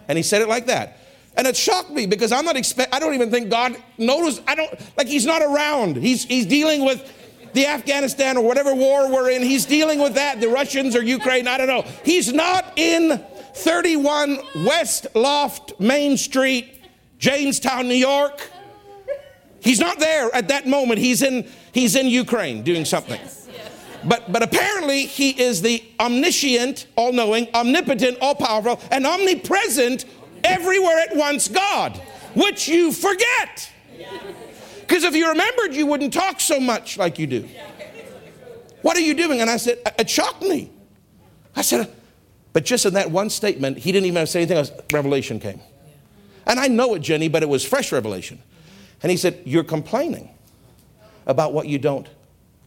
And he said it like that. And it shocked me because I'm not expect I don't even think God knows. I don't like he's not around. He's he's dealing with the Afghanistan or whatever war we're in. He's dealing with that, the Russians or Ukraine, I don't know. He's not in 31 West Loft Main Street, Jamestown, New York. He's not there at that moment. He's in, he's in Ukraine doing something. But, but apparently, he is the omniscient, all knowing, omnipotent, all powerful, and omnipresent, everywhere at once God, which you forget. Because if you remembered, you wouldn't talk so much like you do. What are you doing? And I said, It shocked me. I said, But just in that one statement, he didn't even say anything else. Revelation came. And I know it, Jenny, but it was fresh revelation. And he said, You're complaining about what you don't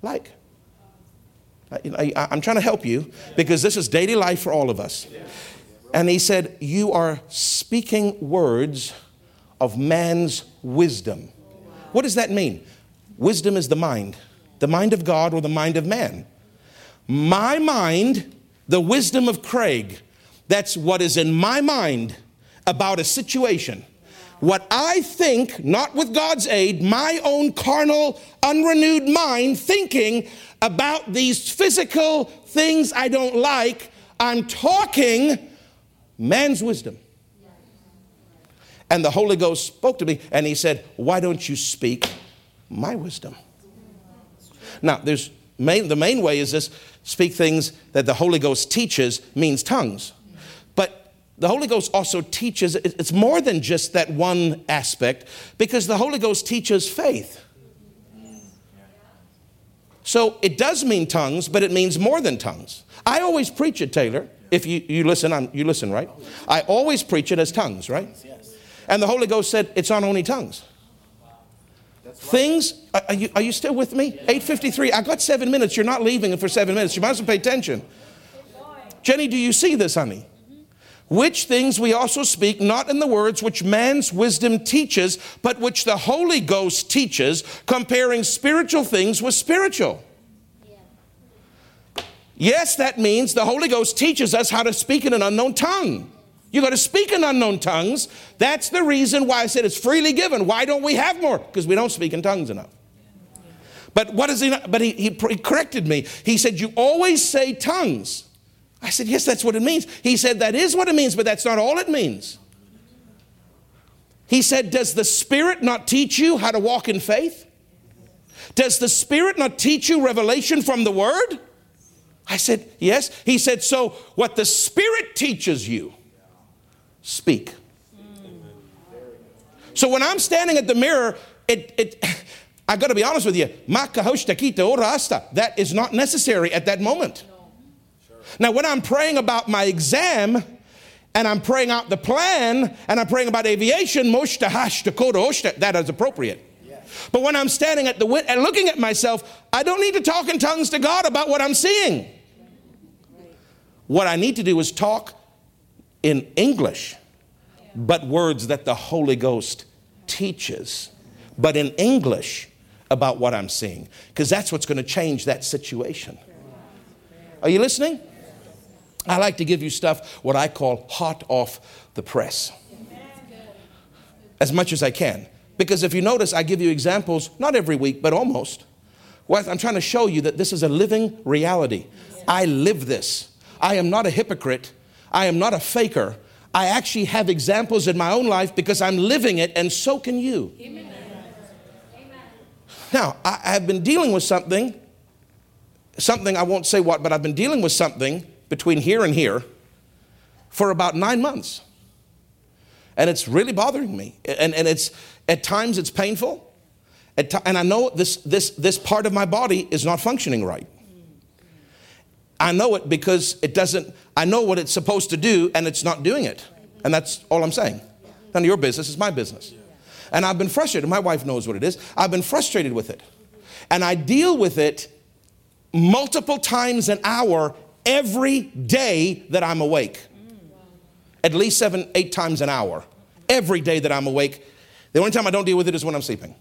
like. I, am trying to help you because this is daily life for all of us. And he said, You are speaking words of man's wisdom. What does that mean? Wisdom is the mind, the mind of God or the mind of man. My mind, the wisdom of Craig, that's what is in my mind about a situation. What I think, not with God's aid, my own carnal, unrenewed mind thinking about these physical things I don't like, I'm talking man's wisdom. And the Holy Ghost spoke to me and he said, Why don't you speak my wisdom? Now, there's main, the main way is this speak things that the Holy Ghost teaches means tongues. But the Holy Ghost also teaches, it's more than just that one aspect because the Holy Ghost teaches faith. So it does mean tongues, but it means more than tongues. I always preach it, Taylor. If you, you listen, I'm, you listen, right? I always preach it as tongues, right? And the Holy Ghost said, it's on only tongues. Things, are you, are you still with me? 853. I got seven minutes. You're not leaving for seven minutes. You might as well pay attention. Jenny, do you see this, honey? Which things we also speak, not in the words which man's wisdom teaches, but which the Holy Ghost teaches, comparing spiritual things with spiritual. Yes, that means the Holy Ghost teaches us how to speak in an unknown tongue. You got to speak in unknown tongues. That's the reason why I said it's freely given. Why don't we have more? Because we don't speak in tongues enough. But what is he? Not, but he, he, he corrected me. He said, "You always say tongues." I said, "Yes, that's what it means." He said, "That is what it means, but that's not all it means." He said, "Does the Spirit not teach you how to walk in faith? Does the Spirit not teach you revelation from the Word?" I said, "Yes." He said, "So what the Spirit teaches you." Speak. So when I'm standing at the mirror, it, it I got to be honest with you, that is not necessary at that moment. Now, when I'm praying about my exam and I'm praying out the plan and I'm praying about aviation, that is appropriate. But when I'm standing at the wit and looking at myself, I don't need to talk in tongues to God about what I'm seeing. What I need to do is talk in English, but words that the Holy Ghost teaches, but in English about what I'm seeing, because that's what's going to change that situation. Are you listening? I like to give you stuff what I call hot off the press as much as I can. Because if you notice, I give you examples, not every week, but almost. Well, I'm trying to show you that this is a living reality. I live this. I am not a hypocrite. I am not a faker. I actually have examples in my own life because I'm living it, and so can you. Amen. Now, I have been dealing with something, something I won't say what, but I've been dealing with something between here and here for about nine months. And it's really bothering me. And, and it's at times it's painful. T- and I know this, this, this part of my body is not functioning right. I know it because it doesn't, I know what it's supposed to do and it's not doing it. And that's all I'm saying. None of your business is my business. And I've been frustrated. My wife knows what it is. I've been frustrated with it. And I deal with it multiple times an hour every day that I'm awake. At least seven, eight times an hour. Every day that I'm awake. The only time I don't deal with it is when I'm sleeping.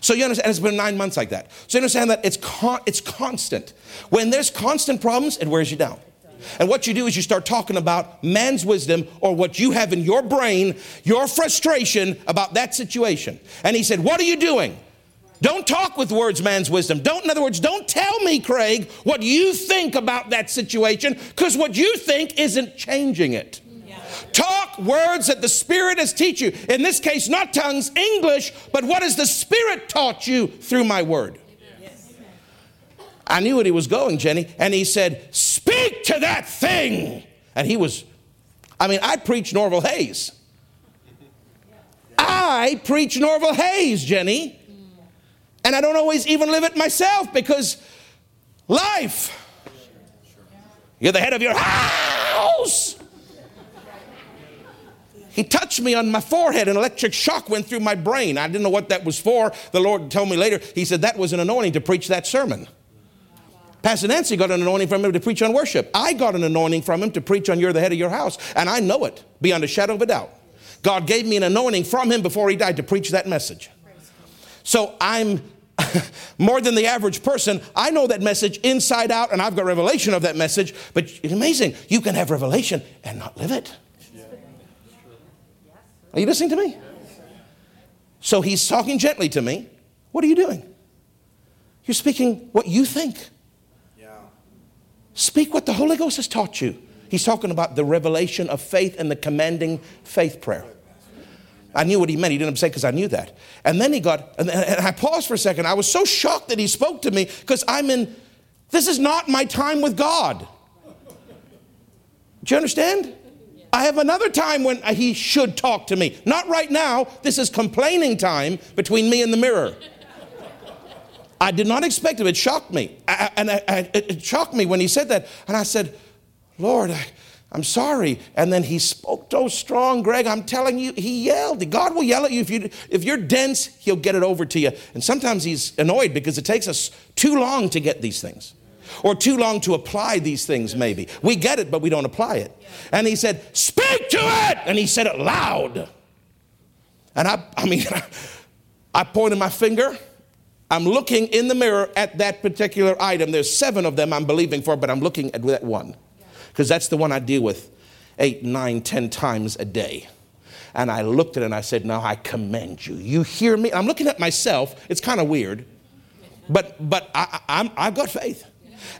So you understand, it's been nine months like that. So you understand that it's, con- it's constant. When there's constant problems, it wears you down. And what you do is you start talking about man's wisdom or what you have in your brain, your frustration about that situation. And he said, What are you doing? Don't talk with words, man's wisdom. Don't, in other words, don't tell me, Craig, what you think about that situation, because what you think isn't changing it. Talk words that the Spirit has teach you. In this case, not tongues, English, but what has the Spirit taught you through my word? I knew what he was going, Jenny, and he said, Speak to that thing. And he was, I mean, I preach Norvel Hayes. I preach Norvel Hayes, Jenny. And I don't always even live it myself because life. You're the head of your house. He touched me on my forehead. An electric shock went through my brain. I didn't know what that was for. The Lord told me later. He said that was an anointing to preach that sermon. Pastor Nancy got an anointing from him to preach on worship. I got an anointing from him to preach on You're the Head of Your House. And I know it beyond a shadow of a doubt. God gave me an anointing from him before he died to preach that message. So I'm more than the average person. I know that message inside out, and I've got revelation of that message. But it's amazing. You can have revelation and not live it. Are you listening to me? So he's talking gently to me. What are you doing? You're speaking what you think. Yeah. Speak what the Holy Ghost has taught you. He's talking about the revelation of faith and the commanding faith prayer. I knew what he meant. He didn't say because I knew that. And then he got, and, I paused for a second. I was so shocked that he spoke to me because I'm in, this is not my time with God. Do you understand? I have another time when he should talk to me. Not right now. This is complaining time between me and the mirror. I did not expect it. It shocked me. I, and I, I, it shocked me when he said that. And I said, Lord, I, I'm sorry. And then he spoke so strong, Greg. I'm telling you, he yelled. God will yell at you. If, you. if you're dense, he'll get it over to you. And sometimes he's annoyed because it takes us too long to get these things or too long to apply these things, maybe. We get it, but we don't apply it. And he said, Speak to it! And he said it loud. And I, I mean, I pointed my finger. I'm looking in the mirror at that particular item. There's seven of them I'm believing for, but I'm looking at that one because that's the one I deal with eight, nine, ten times a day. And I looked at it and I said, Now I commend you. You hear me? I'm looking at myself. It's kind of weird, but, but I, I'm, I've got faith.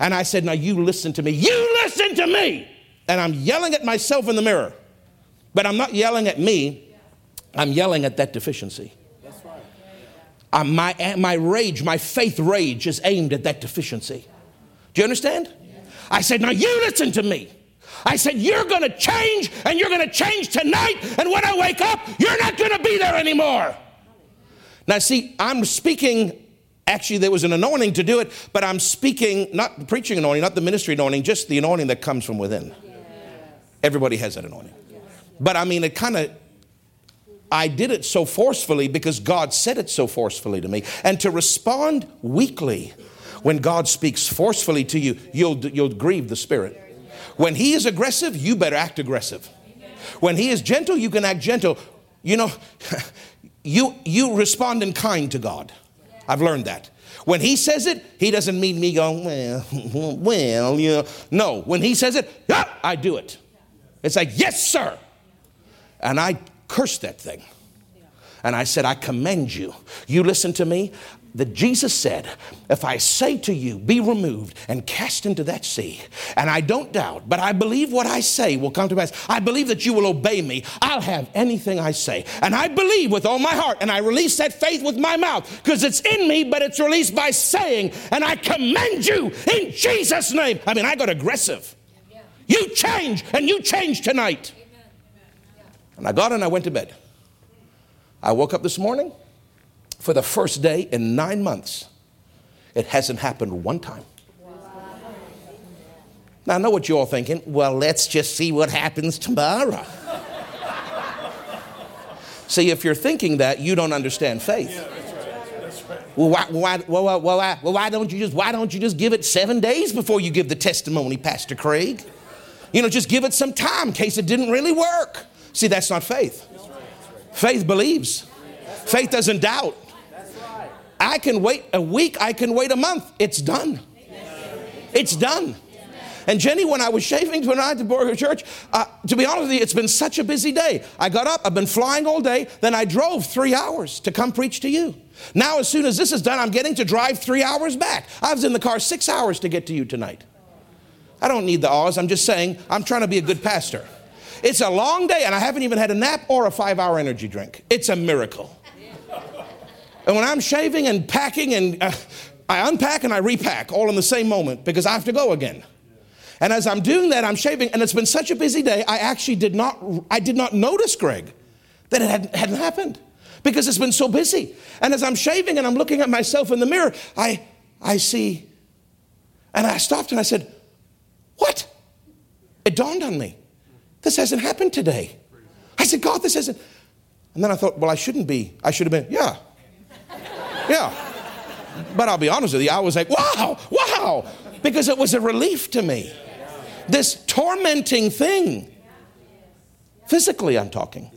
And I said, Now you listen to me. You listen to me. And I'm yelling at myself in the mirror. But I'm not yelling at me, I'm yelling at that deficiency. Uh, my, my rage, my faith rage is aimed at that deficiency. Do you understand? I said, Now you listen to me. I said, You're going to change and you're going to change tonight. And when I wake up, you're not going to be there anymore. Now, see, I'm speaking Actually, there was an anointing to do it, but I'm speaking, not preaching anointing, not the ministry anointing, just the anointing that comes from within. Yes. Everybody has that anointing. Yes. But I mean, it kind of, I did it so forcefully because God said it so forcefully to me. And to respond weakly when God speaks forcefully to you, you'll, you'll grieve the Spirit. When He is aggressive, you better act aggressive. When He is gentle, you can act gentle. You know, you, you respond in kind to God. I've learned that. When he says it, he doesn't mean me going, well, well, you know. No, when he says it, yeah, I do it. It's like, yes, sir. And I cursed that thing. And I said, I commend you. You listen to me that Jesus said, If I say to you, be removed and cast into that sea, and I don't doubt, but I believe what I say will come to pass. I believe that you will obey me. I'll have anything I say. And I believe with all my heart, and I release that faith with my mouth because it's in me, but it's released by saying, and I commend you in Jesus' name. I mean, I got aggressive. You change, and you change tonight. And I got and I went to bed. I woke up this morning for the first day in nine months. It hasn't happened one time. Now, I know what you're all thinking. Well, let's just see what happens tomorrow. see, if you're thinking that, you don't understand faith. Well, why, why, well, why, well, why don't you just why don't you just give it seven days before you give the testimony, Pastor Craig? You know, just give it some time in case it didn't really work. See, that's not faith. Faith believes. Faith doesn't doubt. I can wait a week, I can wait a month. It's done. It's done. And Jenny, when I was shaving tonight at Borger Church, uh, to be honest with you, it's been such a busy day. I got up, I've been flying all day, then I drove three hours to come preach to you. Now, as soon as this is done, I'm getting to drive three hours back. I was in the car six hours to get to you tonight. I don't need the awes. I'm just saying, I'm trying to be a good pastor. It's a long day, and I haven't even had a nap or a five hour energy drink. It's a miracle. And when I'm shaving and packing, and uh, I unpack and I repack all in the same moment because I have to go again. And as I'm doing that, I'm shaving, and it's been such a busy day, I actually did not, I did not notice, Greg, that it hadn't, hadn't happened because it's been so busy. And as I'm shaving and I'm looking at myself in the mirror, I, I see, and I stopped and I said, What? It dawned on me. This hasn't happened today. I said, God, this hasn't. And then I thought, well, I shouldn't be. I should have been, yeah. Yeah. But I'll be honest with you, I was like, wow, wow, because it was a relief to me. This tormenting thing. Physically, I'm talking.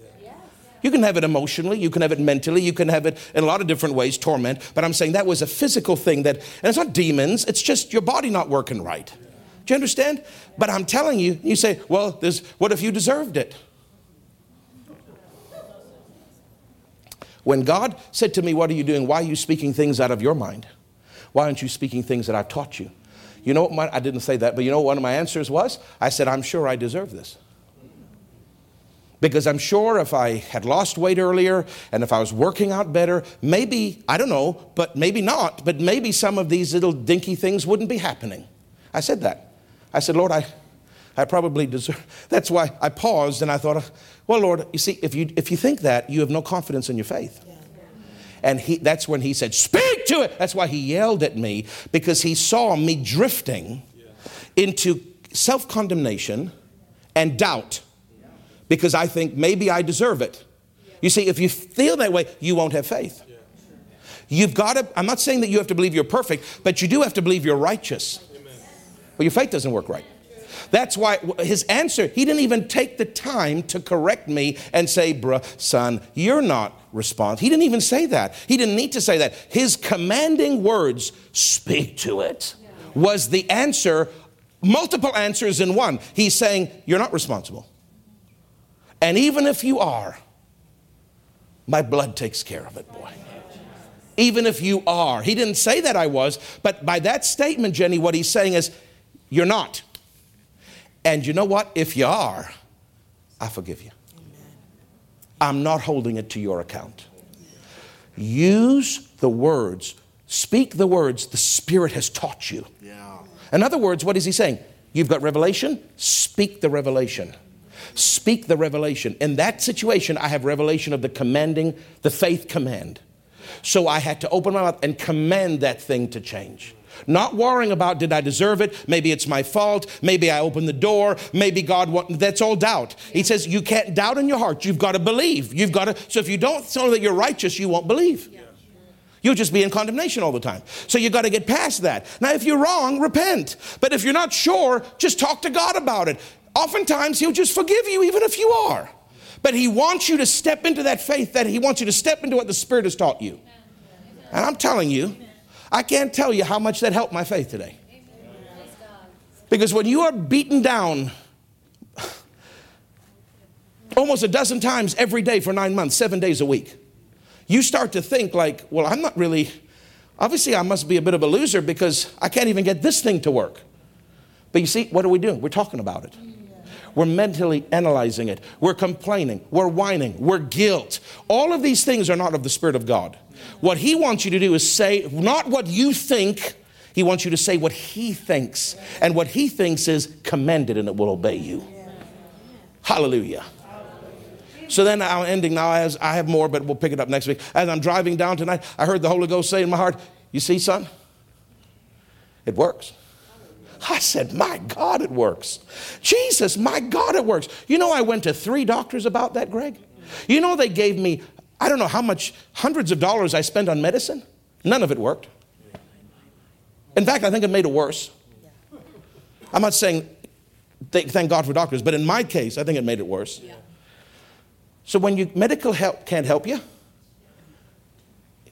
You can have it emotionally, you can have it mentally, you can have it in a lot of different ways, torment. But I'm saying that was a physical thing that, and it's not demons, it's just your body not working right. Do you understand? But I'm telling you, you say, well, what if you deserved it? When God said to me, What are you doing? Why are you speaking things out of your mind? Why aren't you speaking things that I've taught you? You know what? My, I didn't say that, but you know what one of my answers was? I said, I'm sure I deserve this. Because I'm sure if I had lost weight earlier and if I was working out better, maybe, I don't know, but maybe not, but maybe some of these little dinky things wouldn't be happening. I said that. I said, Lord, I, I probably deserve. That's why I paused and I thought, well, Lord, you see, if you, if you think that, you have no confidence in your faith. And he, that's when he said, Speak to it. That's why he yelled at me because he saw me drifting into self condemnation and doubt because I think maybe I deserve it. You see, if you feel that way, you won't have faith. You've got to, I'm not saying that you have to believe you're perfect, but you do have to believe you're righteous. Well, your faith doesn't work right. That's why his answer, he didn't even take the time to correct me and say, bruh, son, you're not responsible. He didn't even say that. He didn't need to say that. His commanding words, speak to it, was the answer, multiple answers in one. He's saying, you're not responsible. And even if you are, my blood takes care of it, boy. Even if you are. He didn't say that I was, but by that statement, Jenny, what he's saying is, you're not. And you know what? If you are, I forgive you. I'm not holding it to your account. Use the words, speak the words the Spirit has taught you. Yeah. In other words, what is he saying? You've got revelation, speak the revelation. Speak the revelation. In that situation, I have revelation of the commanding, the faith command. So I had to open my mouth and command that thing to change. Not worrying about did I deserve it? Maybe it's my fault. Maybe I opened the door. Maybe God want, that's all doubt. He says you can't doubt in your heart. You've got to believe. You've got to so if you don't know that you're righteous, you won't believe. You'll just be in condemnation all the time. So you got to get past that. Now, if you're wrong, repent. But if you're not sure, just talk to God about it. Oftentimes, He'll just forgive you, even if you are. But He wants you to step into that faith, that He wants you to step into what the Spirit has taught you. And I'm telling you, I can't tell you how much that helped my faith today. Because when you are beaten down almost a dozen times every day for nine months, seven days a week, you start to think, like, well, I'm not really, obviously, I must be a bit of a loser because I can't even get this thing to work. But you see, what are we doing? We're talking about it. We're mentally analyzing it. We're complaining. We're whining. We're guilt. All of these things are not of the Spirit of God. What He wants you to do is say not what you think, He wants you to say what He thinks. And what He thinks is commended and it will obey you. Hallelujah. So then I'm ending now as I have more, but we'll pick it up next week. As I'm driving down tonight, I heard the Holy Ghost say in my heart, You see, son, it works. I said, My God, it works. Jesus, my God, it works. You know, I went to three doctors about that, Greg. You know, they gave me I don't know how much, hundreds of dollars I spent on medicine. None of it worked. In fact, I think it made it worse. I'm not saying thank God for doctors, but in my case, I think it made it worse. So when you, medical help can't help you,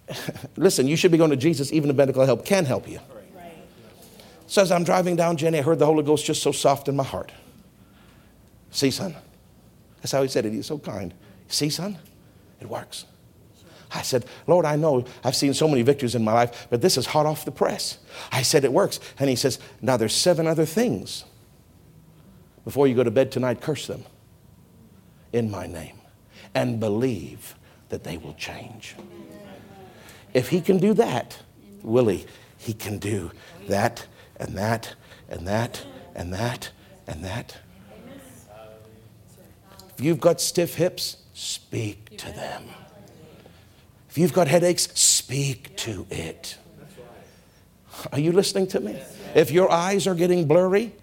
listen, you should be going to Jesus even if medical help can help you. Says, I'm driving down Jenny. I heard the Holy Ghost just so soft in my heart. See, son? That's how he said it. He's so kind. See, son? It works. I said, Lord, I know I've seen so many victories in my life, but this is hot off the press. I said, it works. And he says, now there's seven other things. Before you go to bed tonight, curse them in my name and believe that they will change. If he can do that, Willie, he can do that and that and that and that and that. If you've got stiff hips, speak to them. If you've got headaches, speak to it. Are you listening to me? If your eyes are getting blurry,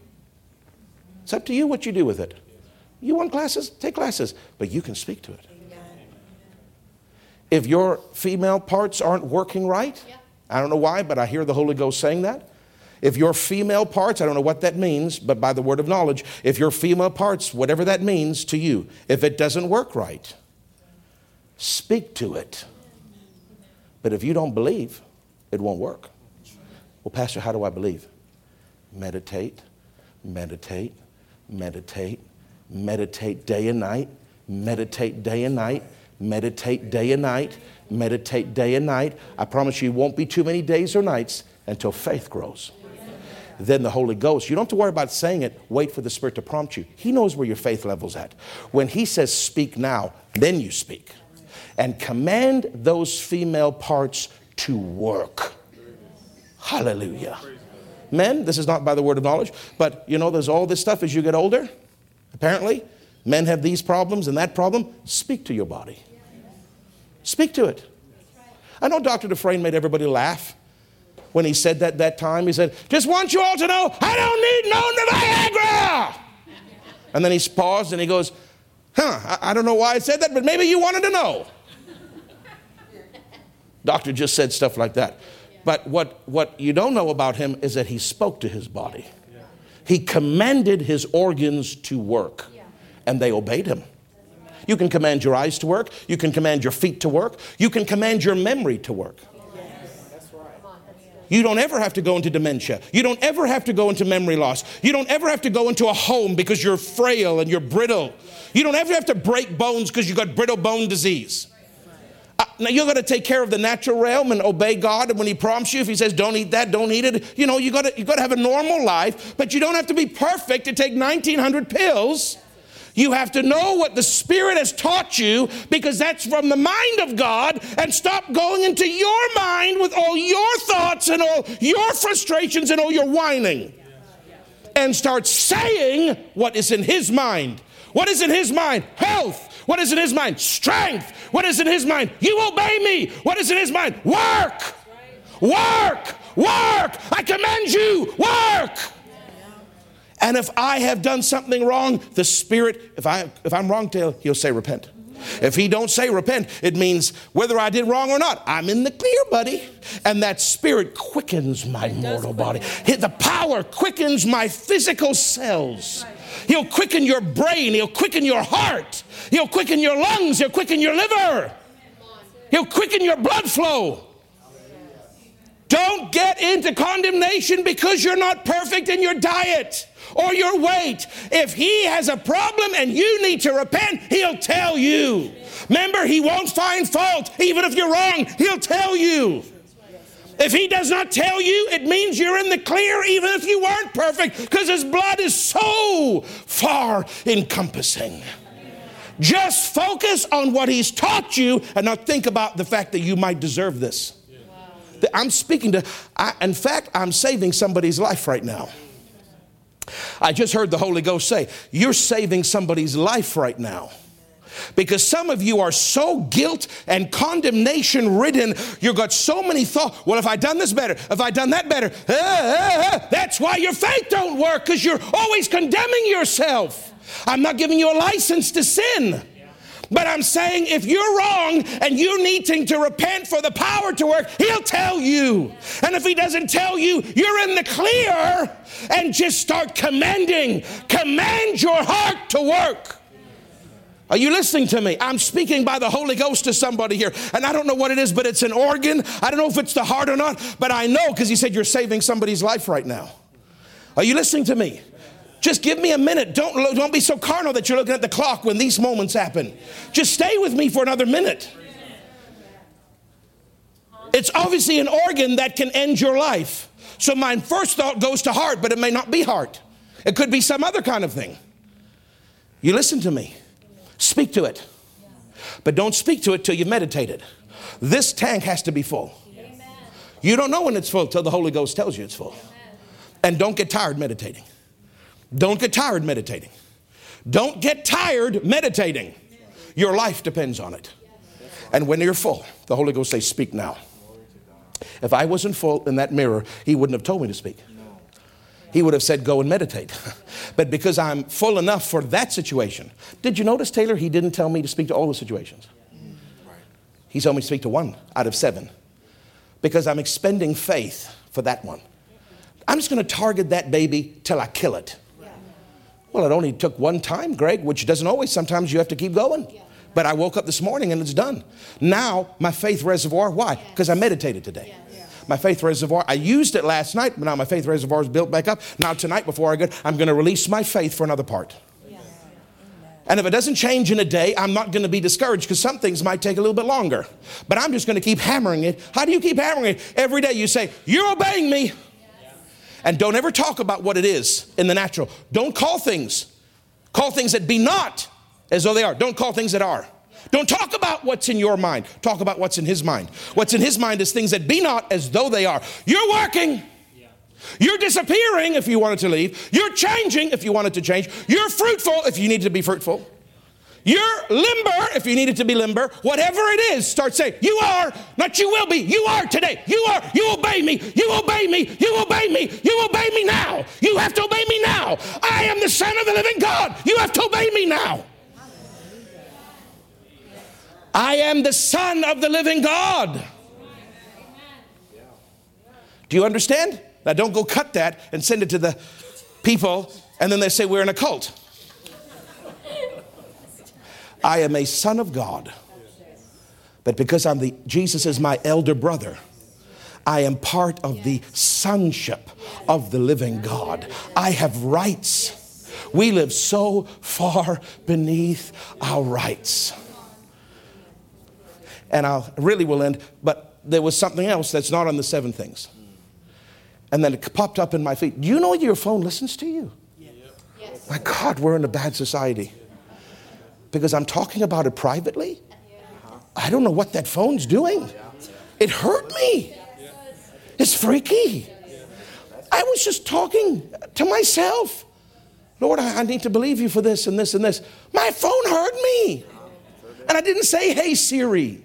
it's up to you what you do with it. You want glasses? Take glasses, but you can speak to it. If your female parts aren't working right, I don't know why, but I hear the Holy Ghost saying that. If your female parts, I don't know what that means, but by the word of knowledge, if your female parts, whatever that means to you, if it doesn't work right, speak to it. But if you don't believe, it won't work. Well, Pastor, how do I believe? Meditate, meditate, meditate, meditate day and night, meditate day and night, meditate day and night, meditate day and night. I promise you, it won't be too many days or nights until faith grows. Then the Holy Ghost, you don't have to worry about saying it, wait for the Spirit to prompt you. He knows where your faith level's at. When He says, speak now, then you speak and command those female parts to work. Hallelujah. Men, this is not by the word of knowledge, but you know, there's all this stuff as you get older. Apparently, men have these problems and that problem. Speak to your body. Speak to it. I know Dr. Dufresne made everybody laugh when he said that that time. He said, Just want you all to know I don't need no Viagra. And then he paused and he goes, Huh, I, I don't know why I said that, but maybe you wanted to know. Doctor just said stuff like that. But what, what you don't know about him is that he spoke to his body. He commanded his organs to work, and they obeyed him. You can command your eyes to work, you can command your feet to work, you can command your memory to work. You don't ever have to go into dementia. You don't ever have to go into memory loss. You don't ever have to go into a home because you're frail and you're brittle. You don't ever have to break bones because you've got brittle bone disease. Uh, now you're going to take care of the natural realm and obey God. And when He prompts you, if He says, "Don't eat that, don't eat it," you know you got to you got to have a normal life. But you don't have to be perfect to take 1,900 pills. You have to know what the Spirit has taught you because that's from the mind of God and stop going into your mind with all your thoughts and all your frustrations and all your whining. And start saying what is in His mind. What is in His mind? Health. What is in his mind? Strength. What is in his mind? You obey me. What is in his mind? Work. Work. Work. I command you. Work. And if I have done something wrong, the Spirit, if, I, if I'm wrong, he'll say repent. If he don't say repent, it means whether I did wrong or not, I'm in the clear, buddy. And that spirit quickens my mortal body. The power quickens my physical cells. He'll quicken your brain. He'll quicken your heart. He'll quicken your lungs. He'll quicken your liver. He'll quicken your blood flow. Don't get into condemnation because you're not perfect in your diet or your weight. If he has a problem and you need to repent, he'll tell you. Remember, he won't find fault. Even if you're wrong, he'll tell you. If he does not tell you, it means you're in the clear, even if you weren't perfect, because his blood is so far encompassing. Just focus on what he's taught you and not think about the fact that you might deserve this. I'm speaking to, I, in fact, I'm saving somebody's life right now. I just heard the Holy Ghost say, You're saving somebody's life right now. Because some of you are so guilt and condemnation ridden, you've got so many thoughts. Well, if I done this better, if I done that better, uh, uh, uh, that's why your faith don't work because you're always condemning yourself. I'm not giving you a license to sin. But I'm saying if you're wrong and you're needing to repent for the power to work, he'll tell you. And if he doesn't tell you, you're in the clear and just start commanding. Command your heart to work. Are you listening to me? I'm speaking by the Holy Ghost to somebody here. And I don't know what it is, but it's an organ. I don't know if it's the heart or not, but I know because he said you're saving somebody's life right now. Are you listening to me? Just give me a minute. Don't, don't be so carnal that you're looking at the clock when these moments happen. Just stay with me for another minute. It's obviously an organ that can end your life. So my first thought goes to heart, but it may not be heart. It could be some other kind of thing. You listen to me. Speak to it. But don't speak to it till you've meditated. This tank has to be full. You don't know when it's full till the Holy Ghost tells you it's full. And don't get tired meditating. Don't get tired meditating. Don't get tired meditating. Your life depends on it. And when you're full, the Holy Ghost says, Speak now. If I wasn't full in that mirror, He wouldn't have told me to speak. He would have said, Go and meditate. but because I'm full enough for that situation, did you notice, Taylor? He didn't tell me to speak to all the situations. He told me to speak to one out of seven because I'm expending faith for that one. I'm just going to target that baby till I kill it. Well, it only took one time, Greg, which doesn't always. Sometimes you have to keep going. But I woke up this morning and it's done. Now, my faith reservoir, why? Because I meditated today. My faith reservoir, I used it last night, but now my faith reservoir is built back up. Now, tonight, before I go, I'm going to release my faith for another part. And if it doesn't change in a day, I'm not going to be discouraged because some things might take a little bit longer. But I'm just going to keep hammering it. How do you keep hammering it? Every day you say, You're obeying me. And don't ever talk about what it is in the natural. Don't call things. Call things that be not as though they are. Don't call things that are. Don't talk about what's in your mind. Talk about what's in his mind. What's in his mind is things that be not as though they are. You're working. You're disappearing if you wanted to leave. You're changing if you wanted to change. You're fruitful if you need to be fruitful. You're limber if you needed to be limber. Whatever it is, start saying, You are, not you will be. You are today. You are. You obey me. You obey me. You obey me. You obey me now. You have to obey me now. I am the Son of the living God. You have to obey me now. I am the Son of the living God. Do you understand? Now, don't go cut that and send it to the people, and then they say we're in a cult. I am a son of God. But because I'm the Jesus is my elder brother, I am part of the sonship of the living God. I have rights. We live so far beneath our rights. And I really will end, but there was something else that's not on the seven things. And then it popped up in my feet. Do you know your phone listens to you? My God, we're in a bad society because I'm talking about it privately. I don't know what that phone's doing. It hurt me. It's freaky. I was just talking to myself. Lord, I need to believe you for this and this and this. My phone hurt me. And I didn't say, hey, Siri.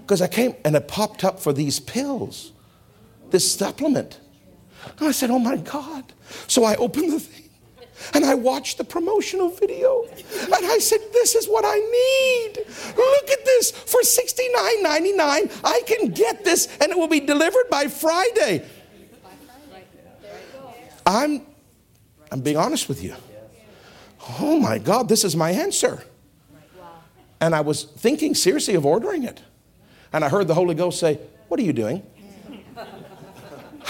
Because I came and it popped up for these pills, this supplement. And I said, oh my God. So I opened the thing and I watched the promotional video and I said, This is what I need. Look at this. For $69.99, I can get this and it will be delivered by Friday. I'm, I'm being honest with you. Oh my God, this is my answer. And I was thinking seriously of ordering it. And I heard the Holy Ghost say, What are you doing?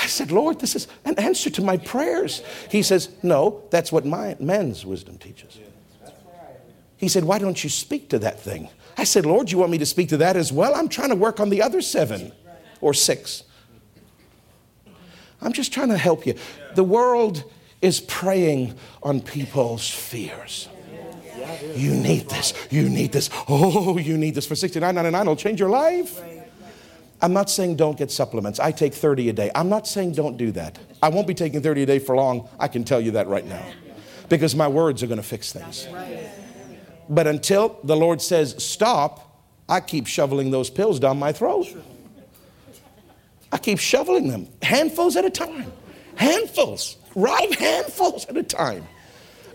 I said, Lord, this is an answer to my prayers. He says, No, that's what my, man's wisdom teaches. He said, Why don't you speak to that thing? I said, Lord, you want me to speak to that as well? I'm trying to work on the other seven or six. I'm just trying to help you. The world is preying on people's fears. You need this. You need this. Oh, you need this for $69.99. It'll change your life. I'm not saying don't get supplements. I take 30 a day. I'm not saying don't do that. I won't be taking 30 a day for long. I can tell you that right now. Because my words are going to fix things. But until the Lord says stop, I keep shoveling those pills down my throat. I keep shoveling them, handfuls at a time. Handfuls, right handfuls at a time.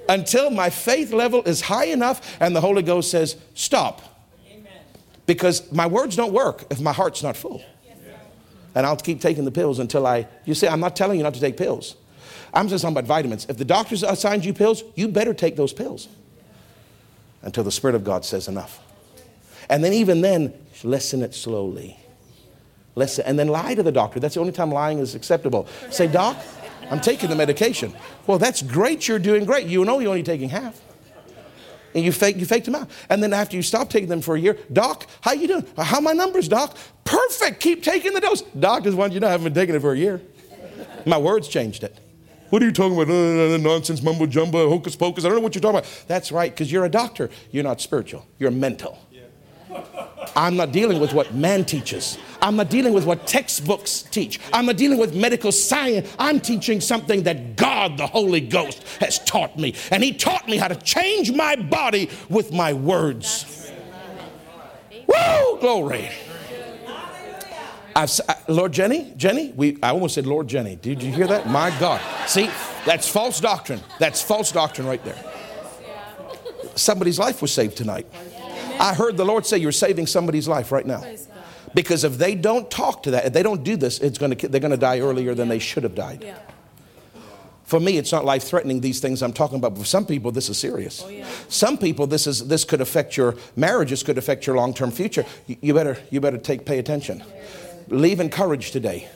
Until my faith level is high enough and the Holy Ghost says, stop because my words don't work if my heart's not full. And I'll keep taking the pills until I, you see, I'm not telling you not to take pills. I'm just talking about vitamins. If the doctors assigned you pills, you better take those pills until the Spirit of God says enough. And then, even then, lessen it slowly. Listen, and then lie to the doctor. That's the only time lying is acceptable. Say, Doc, I'm taking the medication. Well, that's great. You're doing great. You know you're only taking half. And you fake you faked them out. And then after you stop taking them for a year, Doc, how you doing? How my numbers, Doc? Perfect. Keep taking the dose. Doctors want you know I haven't been taking it for a year. My words changed it. What are you talking about? Uh, nonsense, mumbo jumbo, hocus pocus. I don't know what you're talking about. That's right, because you're a doctor. You're not spiritual. You're mental. I'm not dealing with what man teaches. I'm not dealing with what textbooks teach. I'm not dealing with medical science. I'm teaching something that God, the Holy Ghost, has taught me. And He taught me how to change my body with my words. Woo! Glory. I've, uh, Lord Jenny, Jenny, we, I almost said Lord Jenny. Did you hear that? My God. See, that's false doctrine. That's false doctrine right there. Somebody's life was saved tonight. I heard the Lord say you're saving somebody's life right now. Because if they don't talk to that, if they don't do this, it's gonna, they're going to die earlier than they should have died. For me, it's not life threatening, these things I'm talking about. But for some people, this is serious. Some people, this, is, this could affect your marriage, this could affect your long term future. You, better, you better take, pay attention. Leave encouraged today.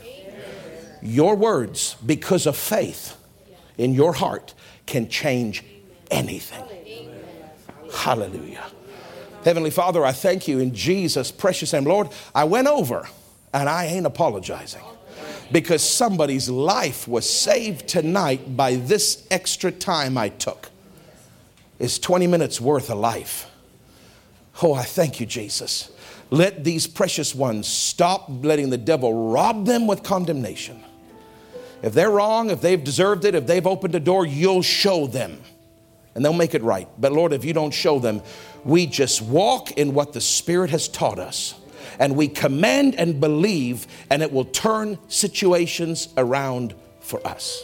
Your words, because of faith in your heart, can change anything. Hallelujah. Heavenly Father, I thank you in Jesus' precious name. Lord, I went over and I ain't apologizing because somebody's life was saved tonight by this extra time I took. It's 20 minutes worth of life. Oh, I thank you, Jesus. Let these precious ones stop letting the devil rob them with condemnation. If they're wrong, if they've deserved it, if they've opened a door, you'll show them and they'll make it right. But Lord, if you don't show them, we just walk in what the Spirit has taught us and we command and believe, and it will turn situations around for us.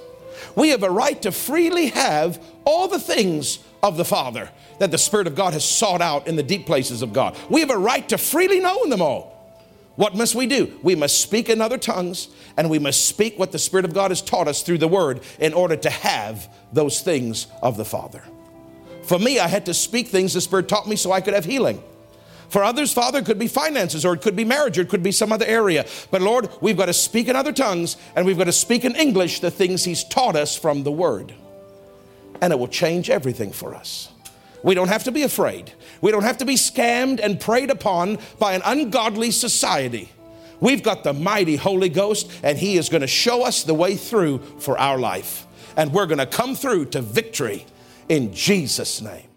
We have a right to freely have all the things of the Father that the Spirit of God has sought out in the deep places of God. We have a right to freely know them all. What must we do? We must speak in other tongues and we must speak what the Spirit of God has taught us through the Word in order to have those things of the Father. For me, I had to speak things the Spirit taught me so I could have healing. For others, Father, it could be finances or it could be marriage or it could be some other area. But Lord, we've got to speak in other tongues and we've got to speak in English the things He's taught us from the Word. And it will change everything for us. We don't have to be afraid. We don't have to be scammed and preyed upon by an ungodly society. We've got the mighty Holy Ghost, and He is going to show us the way through for our life. And we're going to come through to victory in Jesus' name.